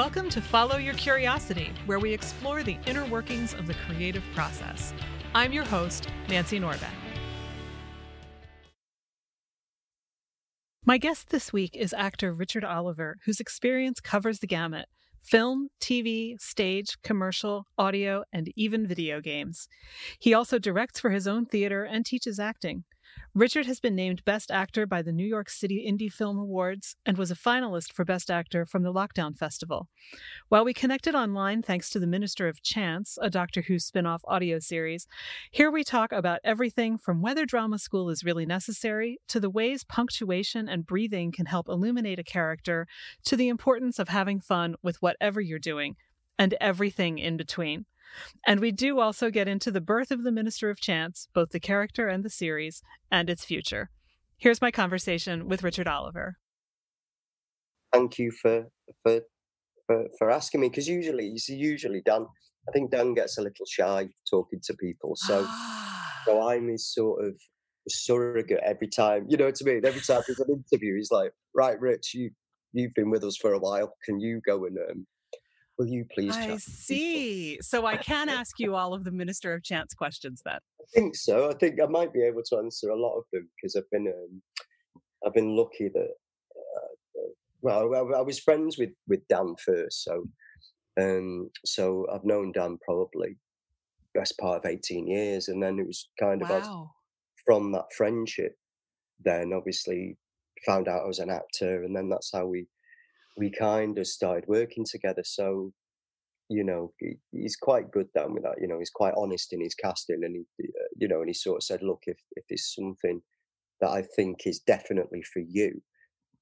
Welcome to Follow Your Curiosity, where we explore the inner workings of the creative process. I'm your host, Nancy Norbeck. My guest this week is actor Richard Oliver, whose experience covers the gamut film, TV, stage, commercial, audio, and even video games. He also directs for his own theater and teaches acting. Richard has been named Best Actor by the New York City Indie Film Awards and was a finalist for Best Actor from the Lockdown Festival. While we connected online thanks to the Minister of Chance, a Doctor Who spin off audio series, here we talk about everything from whether drama school is really necessary to the ways punctuation and breathing can help illuminate a character to the importance of having fun with whatever you're doing and everything in between. And we do also get into the birth of the Minister of Chance, both the character and the series, and its future. Here's my conversation with Richard Oliver. Thank you for for for, for asking me because usually it's usually Dan. I think Dan gets a little shy talking to people, so so I'm his sort of surrogate every time. You know what I mean? Every time there's an interview, he's like, "Right, Rich, you you've been with us for a while. Can you go and um, Will you please? I see. So I can ask you all of the Minister of Chance questions then. I think so. I think I might be able to answer a lot of them because I've been um, I've been lucky that uh, well I, I, was friends with with Dan first, so um, so I've known Dan probably best part of eighteen years, and then it was kind of wow. from that friendship. Then obviously found out I was an actor, and then that's how we we kind of started working together. So, you know, he, he's quite good down with that. You know, he's quite honest in his casting, and he, uh, you know, and he sort of said, "Look, if if there's something that I think is definitely for you,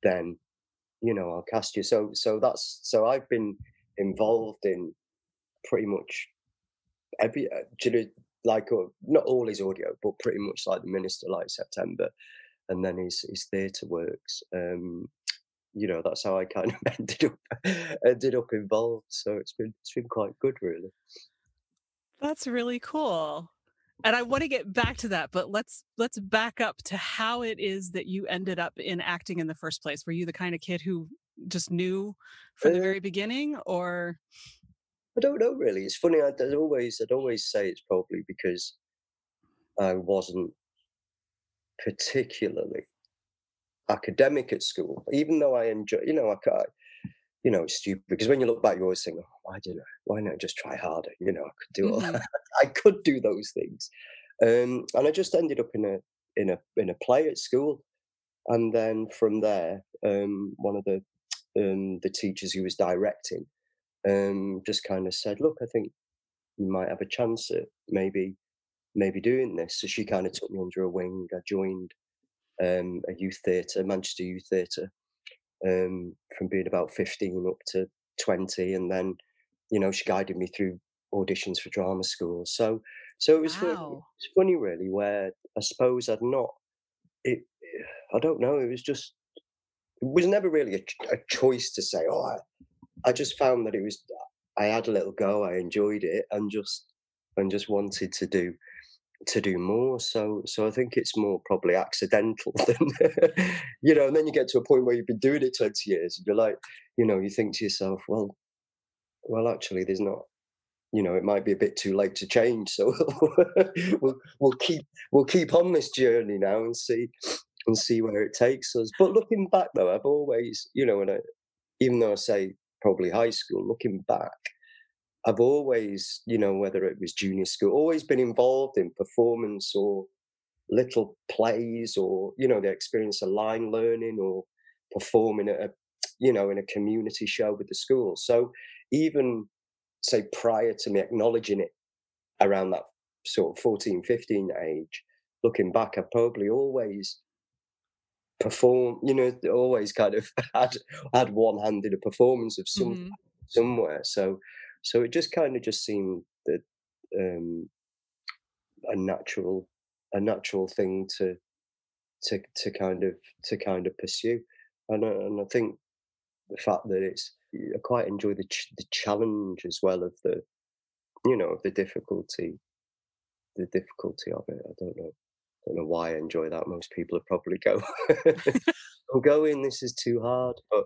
then, you know, I'll cast you." So, so that's so I've been involved in pretty much every, uh, like uh, not all his audio, but pretty much like the Minister, like September, and then his his theatre works. Um, you know that's how I kind of ended up ended up involved. So it's been it's been quite good, really. That's really cool. And I want to get back to that, but let's let's back up to how it is that you ended up in acting in the first place. Were you the kind of kid who just knew from the uh very beginning, or? I don't know really. It's funny. I'd, I'd always I'd always say it's probably because I wasn't particularly academic at school, even though I enjoy, you know, I, can you know, it's stupid because when you look back, you always think, oh, why didn't I, why not just try harder? You know, I could do all, mm-hmm. I could do those things. Um, and I just ended up in a, in a, in a play at school. And then from there, um, one of the, um, the teachers who was directing, um, just kind of said, look, I think you might have a chance at maybe, maybe doing this. So she kind of took me under a wing. I joined um, a youth theatre, Manchester Youth Theatre, um, from being about 15 up to 20. And then, you know, she guided me through auditions for drama school. So, so it was, wow. funny, it was funny, really, where I suppose I'd not, it, I don't know, it was just, it was never really a, a choice to say, oh, I, I just found that it was, I had a little go, I enjoyed it, and just, and just wanted to do to do more. So so I think it's more probably accidental than you know, and then you get to a point where you've been doing it 20 years and you're like, you know, you think to yourself, well, well actually there's not you know, it might be a bit too late to change. So we'll we'll keep we'll keep on this journey now and see and see where it takes us. But looking back though, I've always, you know, and I, even though I say probably high school, looking back, I've always, you know, whether it was junior school, always been involved in performance or little plays or, you know, the experience of line learning or performing at a, you know, in a community show with the school. So even say prior to me acknowledging it around that sort of 14, 15 age, looking back, I probably always perform, you know, always kind of had had one hand in a performance of some mm-hmm. somewhere. So so it just kind of just seemed that um, a natural a natural thing to to to kind of to kind of pursue, and uh, and I think the fact that it's I quite enjoy the ch- the challenge as well of the you know of the difficulty the difficulty of it. I don't know. I don't know why I enjoy that. Most people would probably go, "I'm going. This is too hard." But,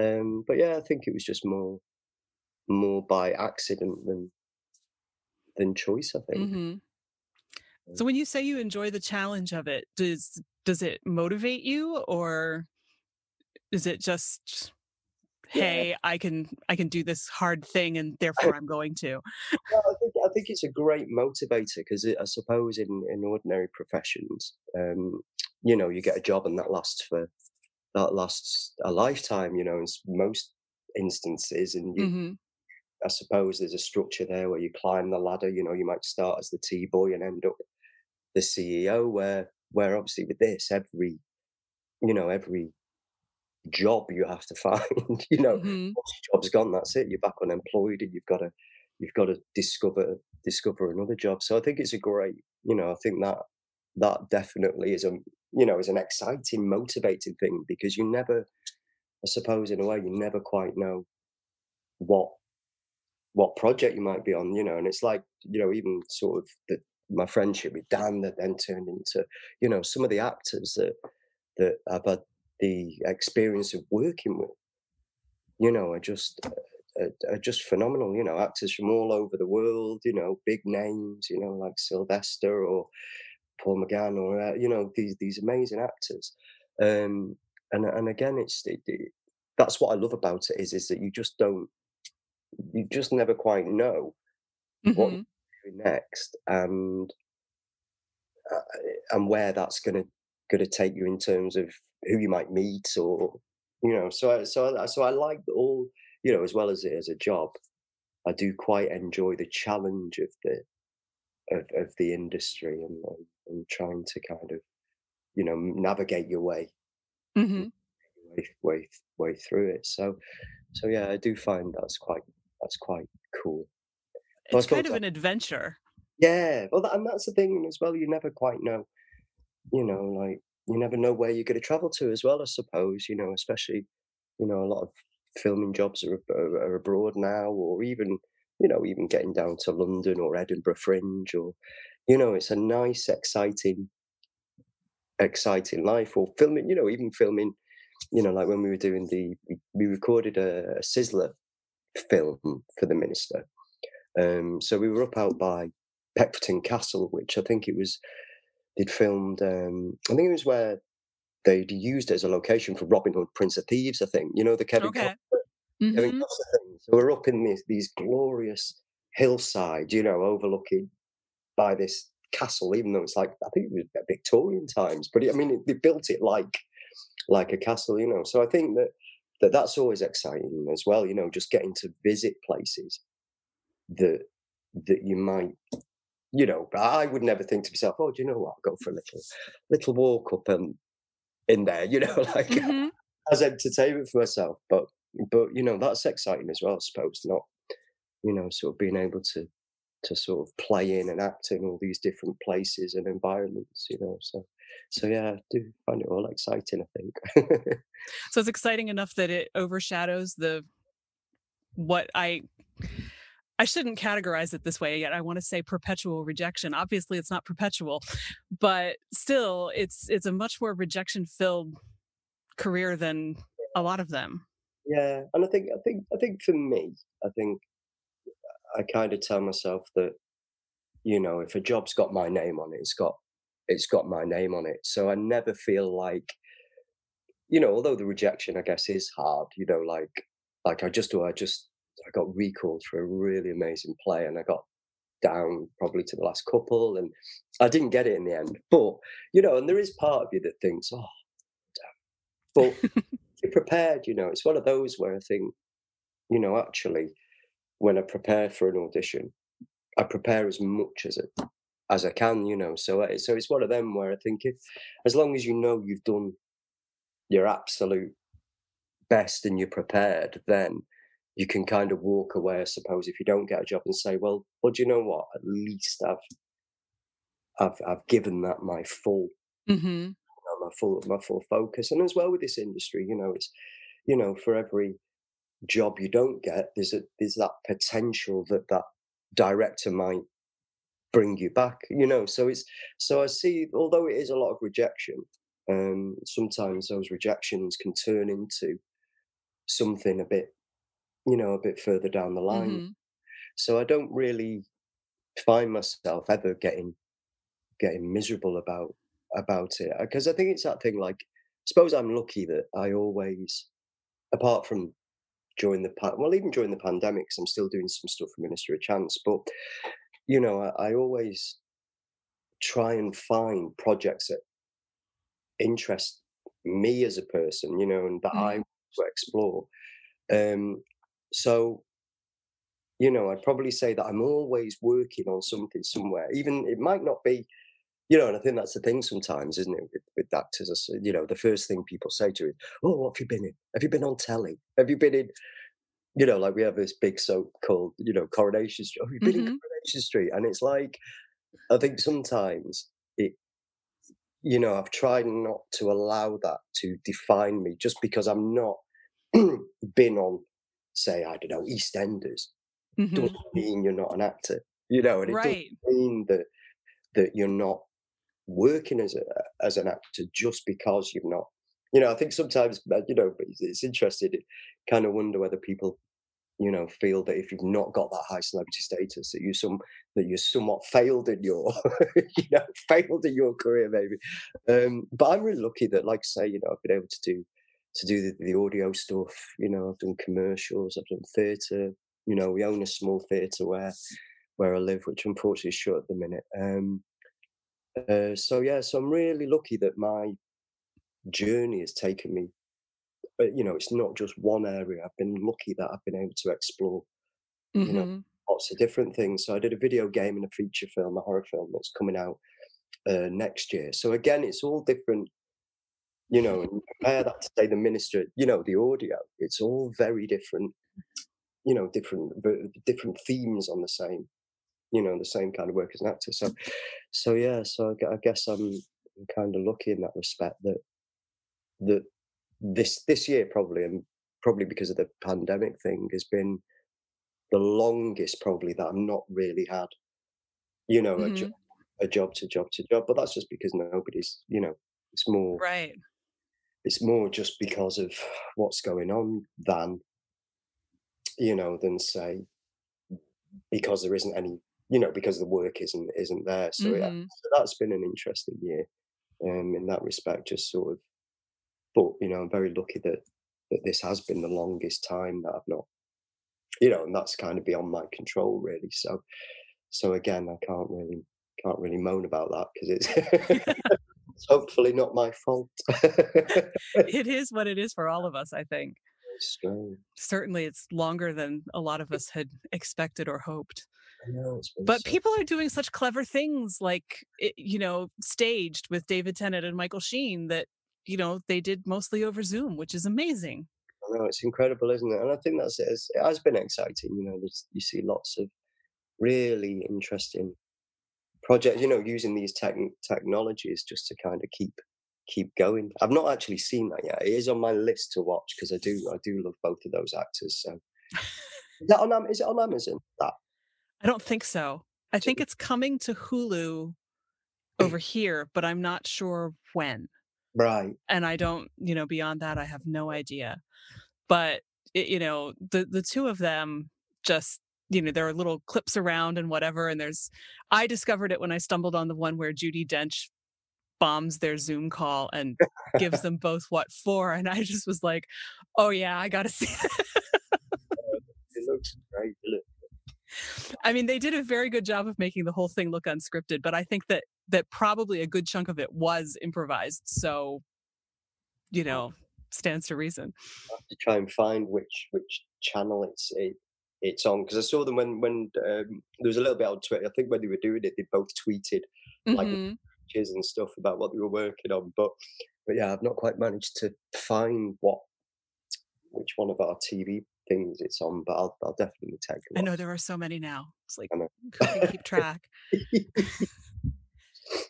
um, but yeah, I think it was just more more by accident than than choice. I think. Mm-hmm. So when you say you enjoy the challenge of it, does does it motivate you, or is it just hey i can i can do this hard thing and therefore i'm going to well, I, think, I think it's a great motivator because i suppose in in ordinary professions um, you know you get a job and that lasts for that lasts a lifetime you know in most instances and you mm-hmm. I suppose there's a structure there where you climb the ladder you know you might start as the t boy and end up the ceo where where obviously with this every you know every job you have to find. you know, mm-hmm. once your job's gone, that's it. You're back unemployed, and you've got to you've got to discover discover another job. So I think it's a great, you know, I think that that definitely is a you know is an exciting, motivating thing because you never, I suppose, in a way, you never quite know what what project you might be on, you know, and it's like you know even sort of the my friendship with Dan that then turned into you know some of the actors that that I've had the experience of working with, you know, are just are, are, just phenomenal. You know, actors from all over the world. You know, big names. You know, like Sylvester or Paul McGann, or uh, you know, these these amazing actors. Um, and and again, it's it, it, that's what I love about it is is that you just don't, you just never quite know mm-hmm. what you're next, and uh, and where that's going to going to take you in terms of who you might meet or you know so so so I like all you know as well as it as a job I do quite enjoy the challenge of the of, of the industry and, and trying to kind of you know navigate your way mm-hmm. way, way way through it so so yeah I do find that's quite that's quite cool it's kind of that, an adventure yeah well that, and that's the thing as well you never quite know you know like you never know where you're going to travel to as well. I suppose you know, especially you know, a lot of filming jobs are, are, are abroad now, or even you know, even getting down to London or Edinburgh Fringe, or you know, it's a nice, exciting, exciting life. Or filming, you know, even filming, you know, like when we were doing the, we, we recorded a, a Sizzler film for the minister. Um, so we were up out by Peckforton Castle, which I think it was they'd filmed. Um, I think it was where they'd used it as a location for Robin Hood, Prince of Thieves. I think you know the Kevin okay. Costner, mm-hmm. Kevin Costner thing. So we're up in these these glorious hillside, you know, overlooking by this castle. Even though it's like I think it was Victorian times, but it, I mean they built it like like a castle, you know. So I think that that that's always exciting as well. You know, just getting to visit places that that you might you know, I would never think to myself, oh, do you know what? I'll go for a little little walk up and in there, you know, like mm-hmm. as entertainment for myself. But but you know, that's exciting as well, I suppose, not, you know, sort of being able to to sort of play in and act in all these different places and environments, you know. So so yeah, I do find it all exciting, I think. so it's exciting enough that it overshadows the what I I shouldn't categorize it this way yet. I want to say perpetual rejection. Obviously, it's not perpetual, but still, it's it's a much more rejection filled career than a lot of them. Yeah, and I think I think I think for me, I think I kind of tell myself that you know if a job's got my name on it, it's got it's got my name on it. So I never feel like you know, although the rejection I guess is hard. You know, like like I just do I just I got recalled for a really amazing play, and I got down probably to the last couple, and I didn't get it in the end. But you know, and there is part of you that thinks, oh, damn. but you're prepared. You know, it's one of those where I think, you know, actually, when I prepare for an audition, I prepare as much as it as I can. You know, so uh, so it's one of them where I think if as long as you know you've done your absolute best and you're prepared, then you can kind of walk away, I suppose, if you don't get a job and say, well, well, do you know what? At least I've I've I've given that my full mm-hmm. my full my full focus. And as well with this industry, you know, it's you know, for every job you don't get, there's a there's that potential that that director might bring you back, you know. So it's so I see, although it is a lot of rejection, um, sometimes those rejections can turn into something a bit you know, a bit further down the line. hmm So I don't really find myself ever getting getting miserable about about it because I think it's that thing. Like, I suppose I'm lucky that I always, apart from during the pa- well, even during the pandemics, I'm still doing some stuff for Minister of Chance. But you know, I, I always try and find projects that interest me as a person, you know, and that I hmm want to explore. Um, so you know, I'd probably say that I'm always working on something somewhere. Even it might not be, you know, and I think that's the thing sometimes, isn't it, with, with actors? You know, the first thing people say to you "Oh, what have you been in? Have you been on telly? Have you been in?" You know, like we have this big soap called, you know, Coronation Street. Oh, you've been in hmm Coronation Street, and it's like I think sometimes it, you know, I've tried not to allow that to define me just because I'm not been on, say, I don't know, EastEnders hmm doesn't mean you're not an actor, you know, and it doesn't mean that that you're not working as a as an actor just because you're not. You know, I think sometimes, uh, you know, it's, it's interesting. Kind of wonder whether people, you know, feel that if you've not got that high celebrity status, that you some that you somewhat failed in your, you know, failed in your career, maybe. Um, but I'm really lucky that, like I say, you know, I've been able to do to do the, the audio stuff. You know, I've done commercials, I've done theatre. You know, we own a small theatre where where I live, which unfortunately is shut at the minute. Um, uh, so yeah, so I'm really lucky that my journey has taken me. But you know, it's not just one area. I've been lucky that I've been able to explore, you know, hmm lots of different things. So I did a video game and a feature film, a horror film that's coming out uh, next year. So again, it's all different. You know, and compare that to say the minister. You know, the audio. It's all very different. You know, different different themes on the same. You know, the same kind of work as an actor. So, so yeah. So I I guess I'm kind of lucky in that respect that that this this year probably and probably because of the pandemic thing has been the longest probably that I've not really had you know a, hmm jo- a job to job to job but that's just because nobody's you know it's more Right. it's more just because of what's going on than you know than say because there isn't any you know because the work isn't isn't there. So yeah hmm so that's been an interesting year um in that respect just sort of but you know i'm very lucky that that this has been the longest time that i've not you know and that's kind of beyond my control really so so again i can't really can't really moan about that because it's it's hopefully not my fault it is what it is for all of us, I think. Strange. Certainly, it's longer than a lot of us had expected or hoped. I know But so people are doing such clever things like, eh, you know, staged with David Tennant and Michael Sheen that, you know, they did mostly over Zoom, which is amazing. I know it's incredible, isn't it? And I think that's it. It's, it has been exciting. You know, you see lots of really interesting projects. You know, using these tech technologies just to kind of keep keep going. I've not actually seen that yet. It is on my list to watch because I do I do love both of those actors. So is that on is it on Amazon? That I don't think so. I think it's coming to Hulu over here, but I'm not sure when. Right? and I don't, you know, beyond that, I have no idea. But it, you know, the the two of them just, you know, there are little clips around and whatever. And there's, I discovered it when I stumbled on the one where Judi Dench bombs their Zoom call and gives them both what for, and I just was like, oh yeah, I got to see. It looks great. I mean, they did a very good job of making the whole thing look unscripted, but I think that that probably a good chunk of it was improvised. So, you know, stands to reason. I have to try and find which which channel it's it, it's on because I saw them when when um, there was a little bit on Twitter. I think when they were doing it, they both tweeted like Mhm. pictures and stuff about what they were working on. But but yeah, I've not quite managed to find what which one of our TV things it's on. But I'll I'll definitely take I know there are so many now. It's like who can keep track?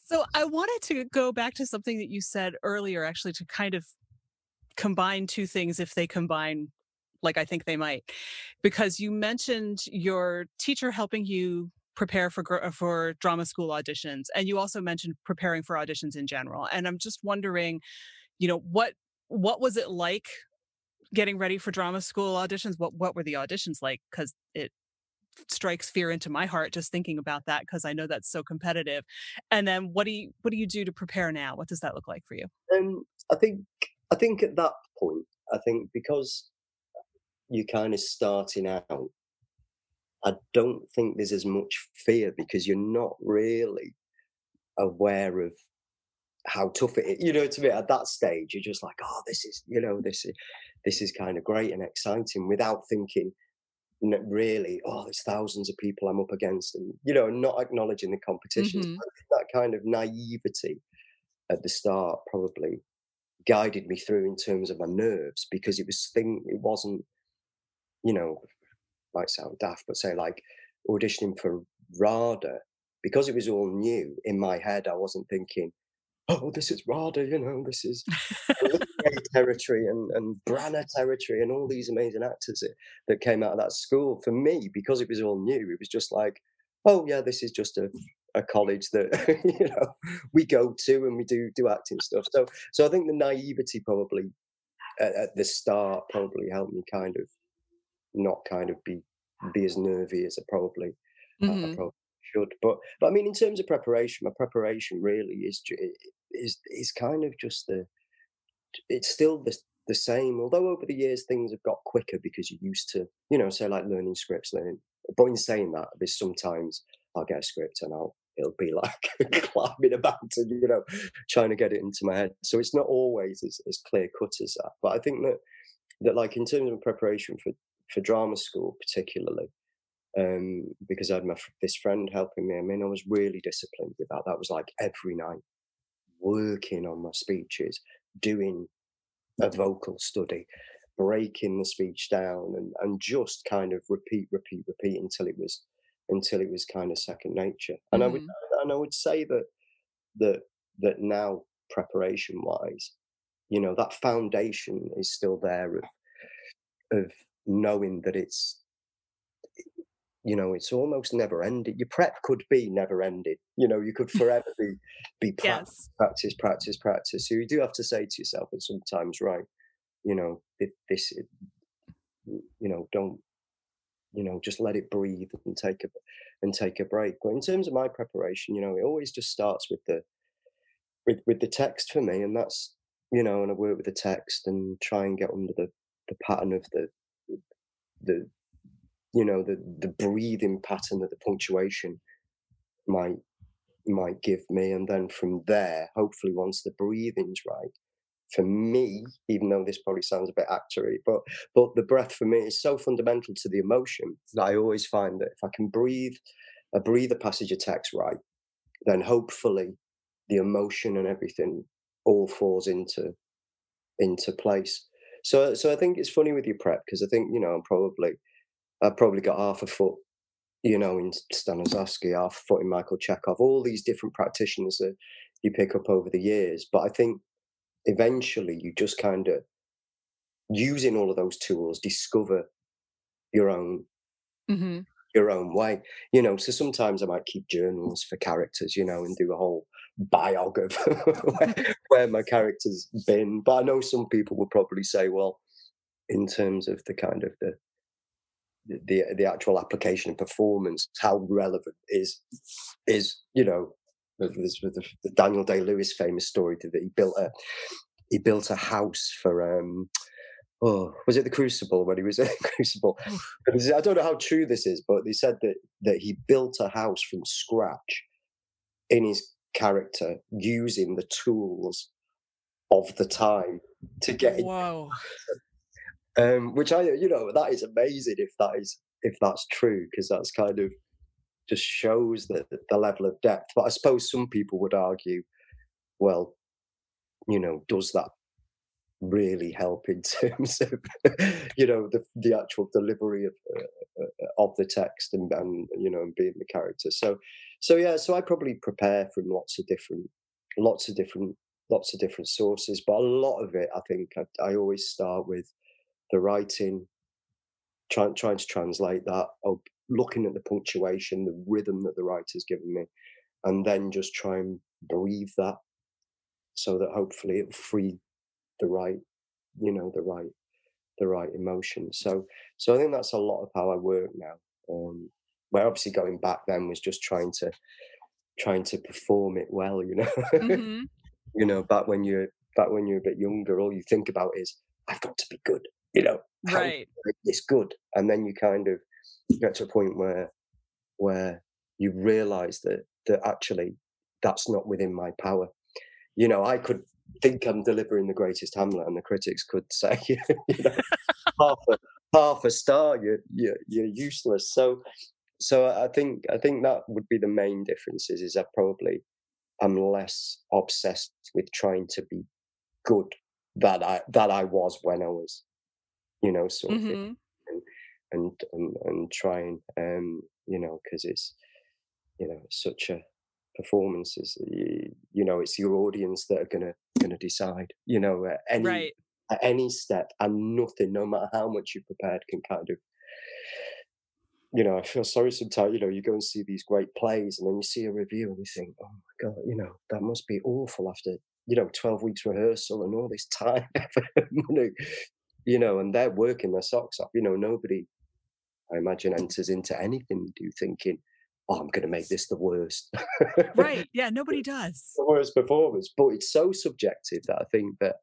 So I wanted to go back to something that you said earlier, actually, to kind of combine two things if they combine like I think they might, because you mentioned your teacher helping you prepare for for drama school auditions, and you also mentioned preparing for auditions in general. And I'm just wondering, you know, what what was it like getting ready for drama school auditions what what were the auditions like because it strikes fear into my heart just thinking about that because I know that's so competitive. And then what do you what do you do to prepare now? What does that look like for you? Um, I think I think at that point, I think because you're kind of starting out, I don't think there's as much fear because you're not really aware of how tough it is. You know, to me at that stage, you're just like, oh, this is, you know, this is this is kind of great and exciting without thinking really, oh, there's thousands of people I'm up against, and you know, not acknowledging the competition. Mm-hmm. That kind of naivety at the start probably guided me through in terms of my nerves because it was thing. It wasn't, you know, might sound daft, but say like auditioning for RADA because it was all new in my head. I wasn't thinking, oh, this is RADA, you know, this is territory and, and Branagh territory and all these amazing actors that, that came out of that school. For me, because it was all new, it was just like, oh yeah, this is just a, a college that you know we go to and we do do acting stuff. So so I think the naivety probably at, at the start probably helped me kind of not kind of be be as nervy as I probably, mm-hmm. uh, I probably should. But but I mean, in terms of preparation, my preparation really is is is kind of just the it's still the the same. Although over the years things have got quicker because you're used to you know say like learning scripts, learning. But in saying that, there's sometimes I'll get a script and I'll it'll be like climbing about and you know trying to get it into my head. So it's not always as, as clear cut as that. But I think that that like in terms of preparation for for drama school particularly um, because I had my this friend helping me. I mean, I was really disciplined with that. That was like every night, working on my speeches, doing a vocal study, breaking the speech down, and and just kind of repeat, repeat, repeat until it was until it was kind of second nature. And mm. I would mm-hmm. and I would say that that that now preparation wise, you know, that foundation is still there of of knowing that it's you know it's almost never ending. Your prep could be never ending you know you could forever be be practice yes. practice practice practice. So you do have to say to yourself at sometimes right you know this you know don't you know just let it breathe and take a and take a break. But in terms of my preparation you know it always just starts with the with with the text for me and that's you know and i work with the text and try and get under the the pattern of the the you know the the breathing pattern that the punctuation might might give me. And then from there hopefully once the breathing's right for me even though this probably sounds a bit actory but but the breath for me is so fundamental to the emotion that i always find that if i can breathe a breathe a passage of text right then hopefully the emotion and everything all falls into into place. So so i think it's funny with your prep because i think you know i'm probably I've probably got half a foot, you know, in Stanislavski, half a foot in Michael Chekhov, all these different practitioners that you pick up over the years. But I think eventually you just kind of, using all of those tools, discover your own. Mm-hmm. Your own way, you know. So sometimes I might keep journals for characters, you know, and do a whole biog of where, where my character's been. But I know some people would probably say, well, in terms of the kind of the the the actual application and performance, how relevant is is you know this with the, the Daniel Day Lewis famous story that he built a he built a house for um oh was it the Crucible when he was in Crucible? I don't know how true this is, but they said that that he built a house from scratch in his character using the tools of the time to get Wow um, which I, you know, that is amazing if that is if that's true because that's kind of just shows the the level of depth. But I suppose some people would argue, well, you know, does that really help in terms of you know the the actual delivery of uh, uh, of the text and, and you know and being the character so so yeah so i probably prepare from lots of different lots of different lots of different sources but a lot of it i think i, I always start with the writing, trying trying to translate that, or looking at the punctuation, the rhythm that the writer's given me, and then just try and breathe that, so that hopefully it'll free the right, you know, the right the right emotion. So so I think that's a lot of how I work now. Um, where obviously going back then was just trying to trying to perform it well, you know. Mm-hmm. you know, back when you're back when you're a bit younger, all you think about is I've got to be good, you know, right? It's good, and then you kind of get to a point where where you realise that that actually that's not within my power. You know, I could think I'm delivering the greatest Hamlet, and the critics could say, you know, half a half a star, you're, you're you're useless. So, so I think I think that would be the main differences. Is I probably I'm less obsessed with trying to be good that I that I was when I was, you know, sort of, mm-hmm. and, and and and trying, um, you know, because it's you know such a performances you, you, know it's your audience that are gonna gonna decide you know at any right. at any step and nothing no matter how much you prepared can kind of you know i feel sorry sometimes you know you go and see these great plays and then you see a review and you think oh my god you know that must be awful after you know 12 weeks rehearsal and all this time you know and they're working their socks off you know nobody i imagine enters into anything you do thinking oh, I'm going to make this the worst. right. Yeah. Nobody does. the worst performance. But it's so subjective that I think that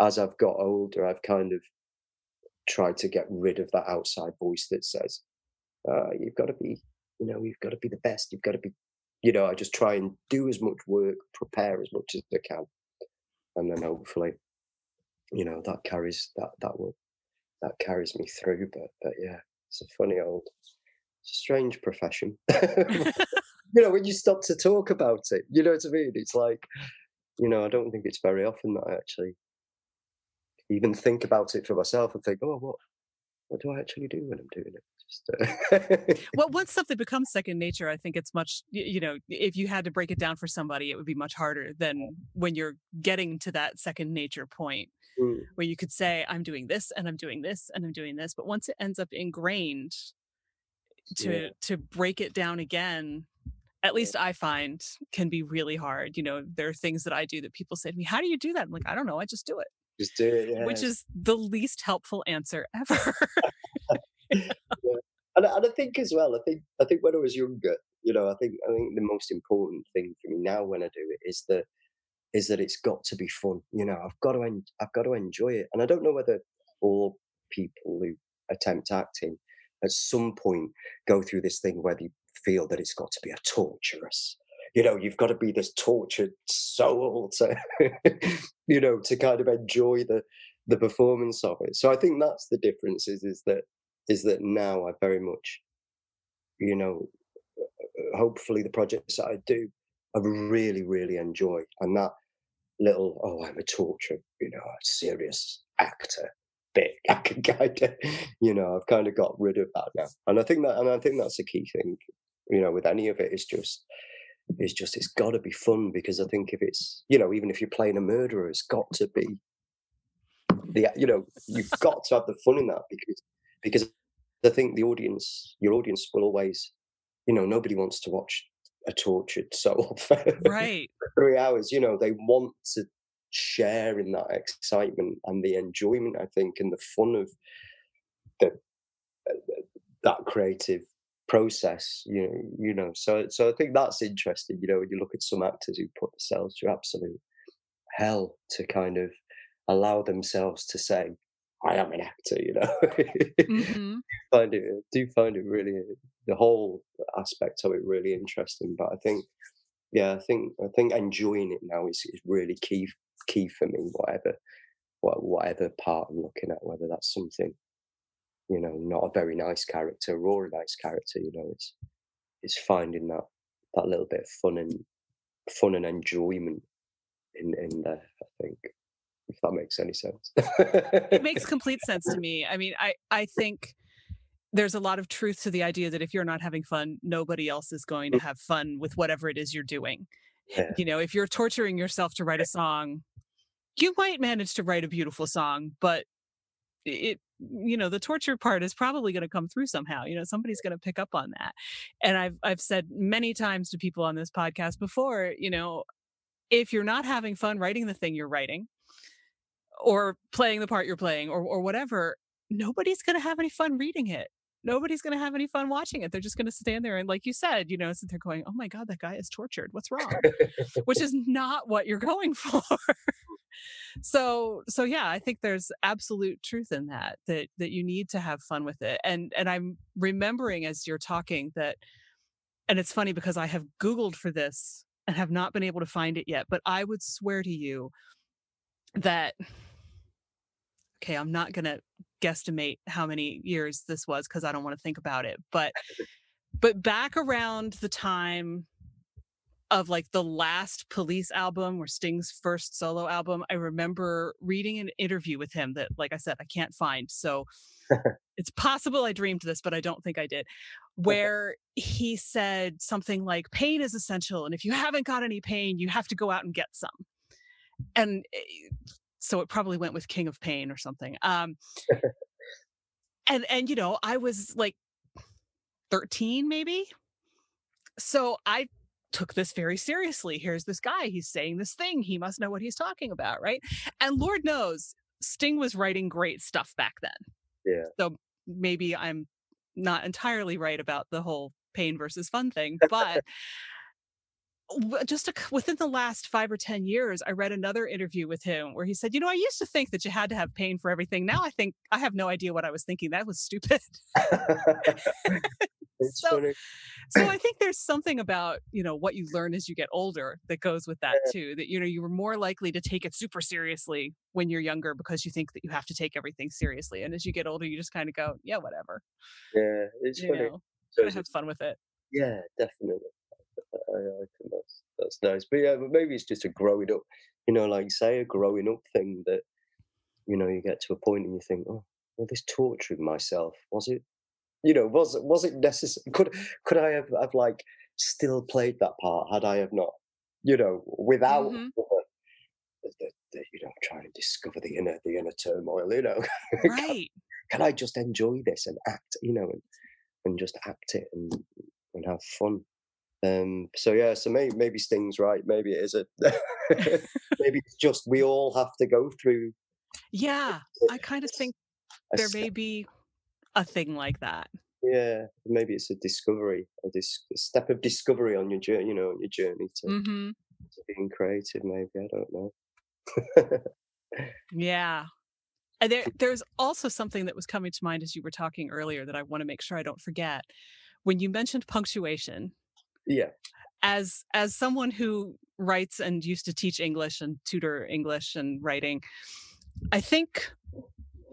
as I've got older, I've kind of tried to get rid of that outside voice that says, uh, you've got to be, you know, you've got to be the best. You've got to be, you know, I just try and do as much work, prepare as much as I can. And then hopefully, you know, that carries, that, that will, that carries me through. But, but yeah, it's a funny old, it's a strange profession. you know, when you stop to talk about it, you know what I mean? It's like, you know, I don't think it's very often that I actually even think about it for myself and think, oh, what, what do I actually do when I'm doing it? Uh... well, once something becomes second nature, I think it's much, you know, if you had to break it down for somebody, it would be much harder than when you're getting to that second nature point mm. where you could say, I'm doing this and I'm doing this and I'm doing this. But once it ends up ingrained, to yeah. to break it down again at least I find can be really hard. You know, there are things that I do that people say to me, How do you do that? I'm like, I don't know, I just do it. Just do it. Yeah. Which is the least helpful answer ever. Yeah. and, and I think as well, I think I think when I was younger, you know, I think I think the most important thing for me now when I do it is that is that it's got to be fun. You know, I've got to en- I've got to enjoy it. And I don't know whether all people who attempt acting at some point go through this thing where you feel that it's got to be a torturous you know you've got to be this tortured soul to you know to kind of enjoy the the performance of it so i think that's the difference is is that is that now i very much you know uh, hopefully the projects that i do i really really enjoy and that little oh i'm a torture you know a serious actor bit. I can kind of, you know, I've kind of got rid of that now, and I think that, and I think that's a key thing, you know, with any of it is just, it's just, it's got to be fun because I think if it's, you know, even if you're playing a murderer, it's got to be the, you know, you've got to have the fun in that because, because I think the audience, your audience will always, you know, nobody wants to watch a tortured soul for right three hours. You know, they want to share in that excitement and the enjoyment, I think, and the fun of the uh, that creative process. You know, you know. So, so I think that's interesting. You know, when you look at some actors who put themselves through absolute hell to kind of allow themselves to say, "I am an actor," you know. mm-hmm. find it do find it really the whole aspect of it really interesting. But I think yeah, I think I think enjoying it now is, is really key key for me, whatever whatever part I'm looking at, whether that's something, you know, not a very nice character or a nice character, you know, it's it's finding that that little bit of fun and fun and enjoyment in in there, I think. If that makes any sense. it makes complete sense to me. I mean, I I think there's a lot of truth to the idea that if you're not having fun, nobody else is going to mm. have fun with whatever it is you're doing. Yeah. You know, if you're torturing yourself to write a song, you might manage to write a beautiful song, but it you know the torture part is probably going to come through somehow you know somebody's going to pick up on that and i've i've said many times to people on this podcast before you know if you're not having fun writing the thing you're writing or playing the part you're playing or or whatever nobody's going to have any fun reading it nobody's going to have any fun watching it. They're just going to stand there and, like you said, you know, sit there going, "Oh my god, that guy is tortured. What's wrong?" Which is not what you're going for. so, so yeah, I think there's absolute truth in that. That that you need to have fun with it. And and I'm remembering as you're talking that, and it's funny because I have Googled for this and have not been able to find it yet. But I would swear to you that okay, I'm not going to guesstimate how many years this was because I don't want to think about it. But but back around the time of like the last police album or Sting's first solo album, I remember reading an interview with him that, like I said, I can't find. So it's possible I dreamed this, but I don't think I did. Where he said something like, pain is essential. And if you haven't got any pain, you have to go out and get some. And eh, so it probably went with King of Pain or something. Um, and and you know, I was like 13 maybe. So I took this very seriously. Here's this guy, he's saying this thing, he must know what he's talking about, right? And Lord knows Sting was writing great stuff back then. Yeah. So maybe I'm not entirely right about the whole pain versus fun thing, but just a, within the last five or 10 years, I read another interview with him where he said, You know, I used to think that you had to have pain for everything. Now I think I have no idea what I was thinking. That was stupid. so, so I think there's something about, you know, what you learn as you get older that goes with that too. That, you know, you were more likely to take it super seriously when you're younger because you think that you have to take everything seriously. And as you get older, you just kind of go, Yeah, whatever. Yeah, it's you funny. Know, so have fun with it. Yeah, definitely. I, I think that's that's nice. But yeah, but maybe it's just a growing up, you know, like say a growing up thing that, you know, you get to a point and you think, oh, well, this torturing myself was it? You know, was it was it necessary? Could could I have have like still played that part had I have not, you know, without mm-hmm. the, the, the, you know trying to discover the inner the inner turmoil, you know, right? can, can I just enjoy this and act, you know, and and just act it and and have fun? Um, so yeah, so maybe maybe Sting's right. Maybe it is a maybe it's just we all have to go through. Yeah, I kind of think there may be a thing like that. Yeah, maybe it's a discovery, a, dis- a step of discovery on your journey. You know, on your journey to, mm-hmm. to being creative. Maybe I don't know. yeah, and there, there's also something that was coming to mind as you were talking earlier that I want to make sure I don't forget. When you mentioned punctuation, yeah as as someone who writes and used to teach english and tutor english and writing i think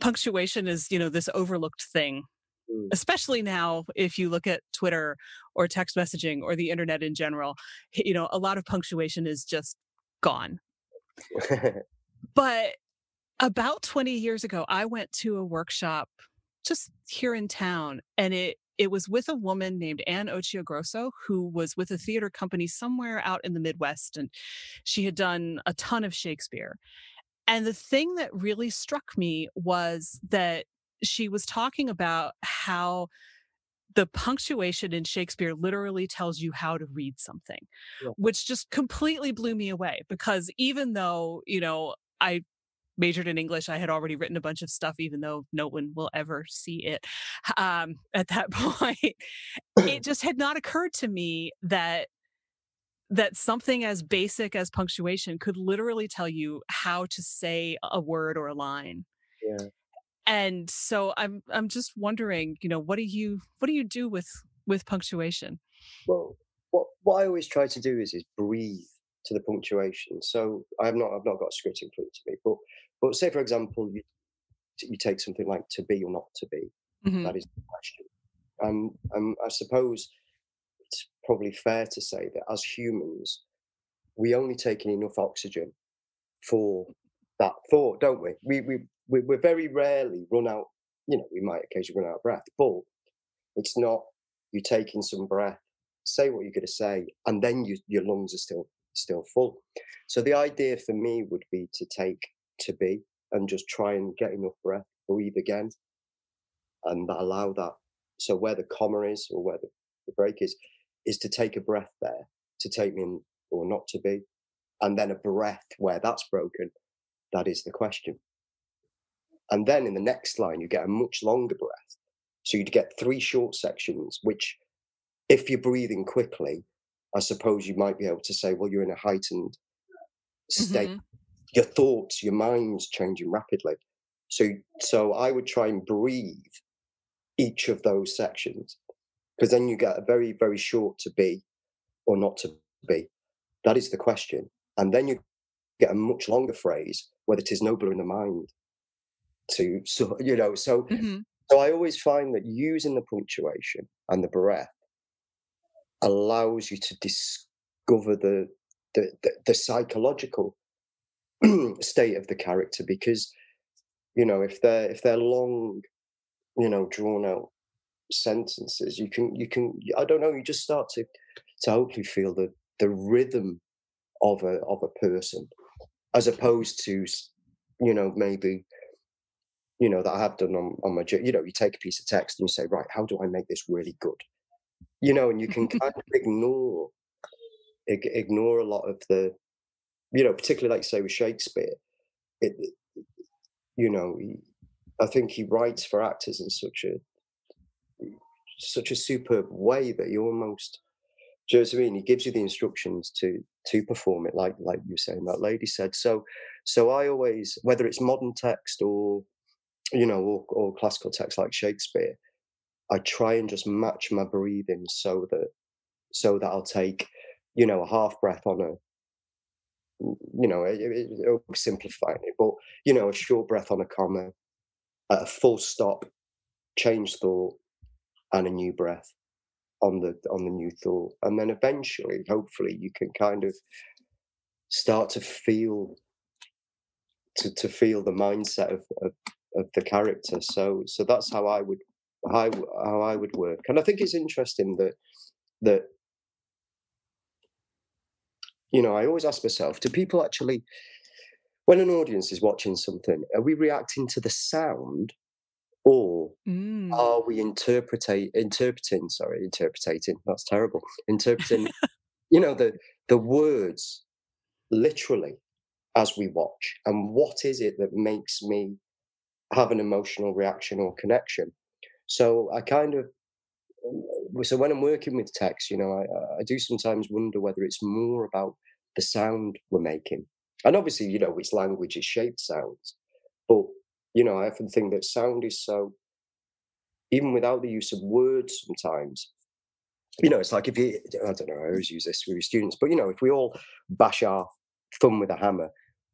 punctuation is you know this overlooked thing mm. especially now if you look at twitter or text messaging or the internet in general you know a lot of punctuation is just gone but about 20 years ago i went to a workshop just here in town and it it was with a woman named Anne Occhiogrosso, who was with a theater company somewhere out in the Midwest. And she had done a ton of Shakespeare. And the thing that really struck me was that she was talking about how the punctuation in Shakespeare literally tells you how to read something, yeah. which just completely blew me away because even though, you know, I majored in English. I had already written a bunch of stuff, even though no one will ever see it um, at that point. it just had not occurred to me that that something as basic as punctuation could literally tell you how to say a word or a line. Yeah. And so I'm I'm just wondering, you know, what do you what do you do with with punctuation? Well, what what I always try to do is is breathe to the punctuation. So I've not I've not got a script in front of me, but but say, for example, you you take something like to be or not to be. Mm-hmm. That is the question. Um, um, I suppose it's probably fair to say that as humans, we only take in enough oxygen for that thought, don't we? We we we, we very rarely run out. You know, we might occasionally run out of breath, but it's not you taking some breath, say what you're going to say, and then you, your lungs are still still full. So the idea for me would be to take to be and just try and get enough breath, breathe again, and allow that. So where the comma is or where the, the break is, is to take a breath there, to take me in or not to be, and then a breath where that's broken. That is the question. And then in the next line, you get a much longer breath. So you'd get three short sections, which, if you're breathing quickly, I suppose you might be able to say, well, you're in a heightened state. Mm-hmm. Your thoughts, your mind's changing rapidly. So, so I would try and breathe each of those sections because then you get a very, very short to be or not to be. That is the question. And then you get a much longer phrase, whether it is nobler in the mind to, so, you know, so, mm-hmm. so I always find that using the punctuation and the breath allows you to discover the, the, the, the psychological state of the character because you know if they're if they're long you know drawn out sentences you can you can i don't know you just start to to hopefully feel the the rhythm of a of a person as opposed to you know maybe you know that i have done on, on my you know you take a piece of text and you say right how do i make this really good? You know and you can kind of ignore ignore a lot of the you know particularly like say with shakespeare it you know he, i think he writes for actors in such a such a superb way that you almost do you know what I mean? He gives you the instructions to to perform it, like like you were saying that lady said. So so I always, whether it's modern text or you know, or, or classical text like Shakespeare, I try and just match my breathing so that so that I'll take, you know, a half breath on a you know, it, it, it, but you know, a short breath on a comma, a full stop, change thought, and a new breath on the on the new thought. And then eventually hopefully you can kind of start to feel to, to feel the mindset of, of, of the character. So so that's how i would how, how i would work. And i think it's interesting that that you know i always ask myself do people actually when an audience is watching something are we reacting to the sound or mm. are we interpreting interpreting sorry interpreting that's terrible interpreting you know the the words literally as we watch and what is it that makes me have an emotional reaction or connection so i kind of so when i'm working with text you know i i do sometimes wonder whether it's more about the sound we're making and obviously you know it's language is shaped sounds but you know, I often think that sound is so, even without the use of words sometimes, you know, it's like if you, I don't know, I always use this with your students, but you know, if we all bash our thumb with a hammer,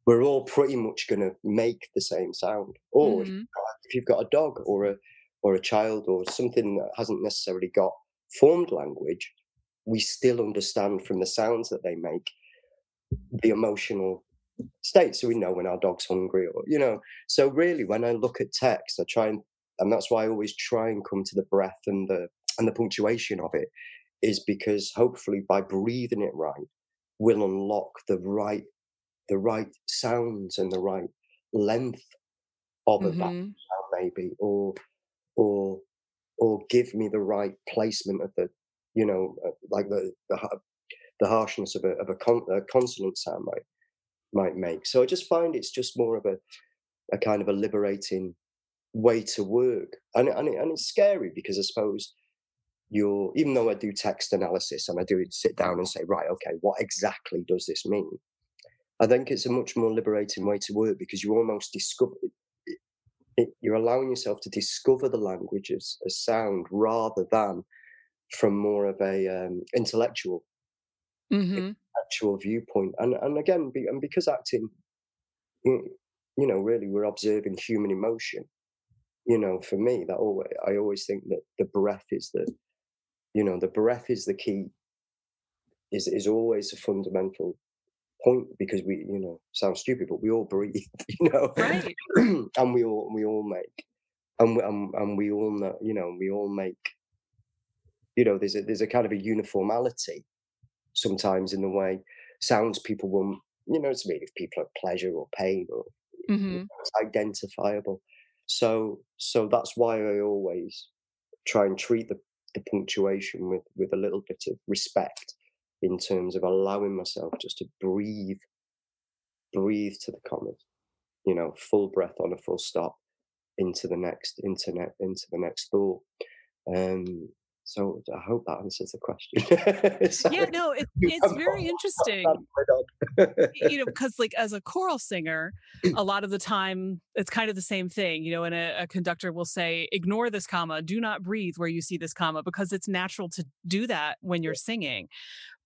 we're all pretty much going to make the same sound. Or mm-hmm. if, you've got a dog or a, or a child or something that hasn't necessarily got formed language, we still understand from the sounds that they make the emotional state so we know when our dog's hungry or you know so really when i look at text i try and and that's why i always try and come to the breath and the and the punctuation of it is because hopefully by breathing it right we'll unlock the right the right sounds and the right length of mm-hmm. a maybe or or or give me the right placement of the you know uh, like the the, the harshness of a of a, con- a consonant sound might might make. So I just find it's just more of a, a kind of a liberating way to work. And, and, and it's scary because I suppose you're, even though I do text analysis and I do sit down and say, right, okay, what exactly does this mean? I think it's a much more liberating way to work because you almost discover, it, you're allowing yourself to discover the language as, as sound rather than from more of a um, intellectual mm-hmm actual viewpoint. And and again, be, and because acting, you know, really we're observing human emotion. You know, for me, that always I always think that the breath is the, you know, the breath is the key. Is is always a fundamental point because we, you know, sound stupid, but we all breathe. You know, right? and we all we all make, and we, and, and we all know, you know, we all make you know there's a there's a kind of a uniformality sometimes in the way sounds people will, you know, it's me if people have pleasure or pain or mm-hmm. it's identifiable. So, so that's why I always try and treat the, the punctuation with, with a little bit of respect in terms of allowing myself just to breathe, breathe to the commas, you know, full breath on a full stop into the next internet into the next thought. Um, so I hope that answers the question. yeah, no, it, it's very interesting. you know, because like as a choral singer, a lot of the time it's kind of the same thing. You know, and a, a, conductor will say, "Ignore this comma. Do not breathe where you see this comma," because it's natural to do that when you're singing.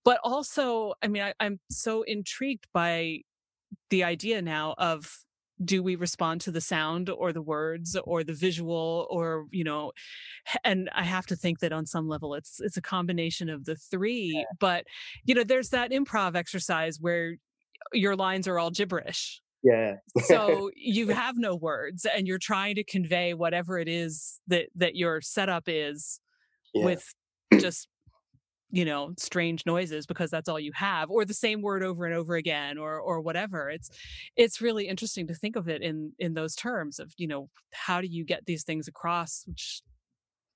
But also, I mean, I, I'm so intrigued by the idea now of do we respond to the sound or the words or the visual or you know and i have to think that on some level it's it's a combination of the three yeah. but you know there's that improv exercise where your lines are all gibberish yeah so you have no words and you're trying to convey whatever it is that that your setup is yeah. with just you know strange noises because that's all you have or the same word over and over again or or whatever. It's it's really interesting to think of it in in those terms of you know how do you get these things across which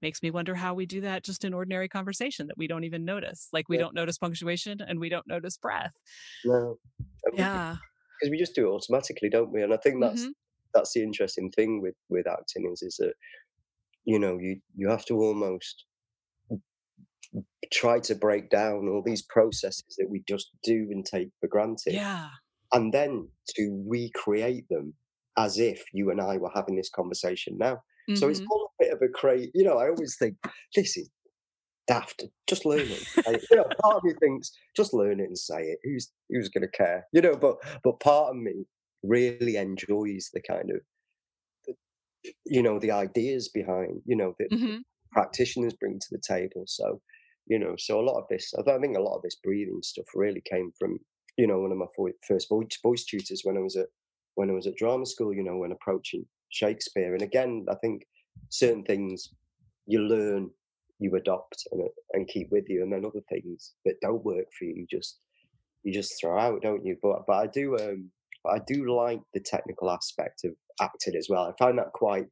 makes me wonder how we do that just in ordinary conversation that we don't even notice. Like we yeah. don't notice punctuation and we don't notice breath. No yeah. because we just do it automatically don't we? And i think that's mm-hmm. that's the interesting thing with with acting is is that you know you you have to almost try to break down all these processes that we just do and take for granted. Yeah. And then to recreate them as if you and I were having this conversation now. Mm-hmm. So it's mm-hmm. all a bit of a crazy, you know, I always think this is daft. Just learn it. you know, part of me thinks just learn it and say it. Who's who's going to care? You know, but but part of me really enjoys the kind of, you know, the ideas behind, you know, that mm-hmm. practitioners bring to the table. So you know so a lot of this i think a lot of this breathing stuff really came from you know one of my first voice, voice tutors when i was at when i was at drama school you know when approaching shakespeare. And again i think certain things you learn you adopt and, and keep with you and then other things that don't work for you you just you just throw out don't you? But but i do um i do like the technical aspect of acting as well. I find that quite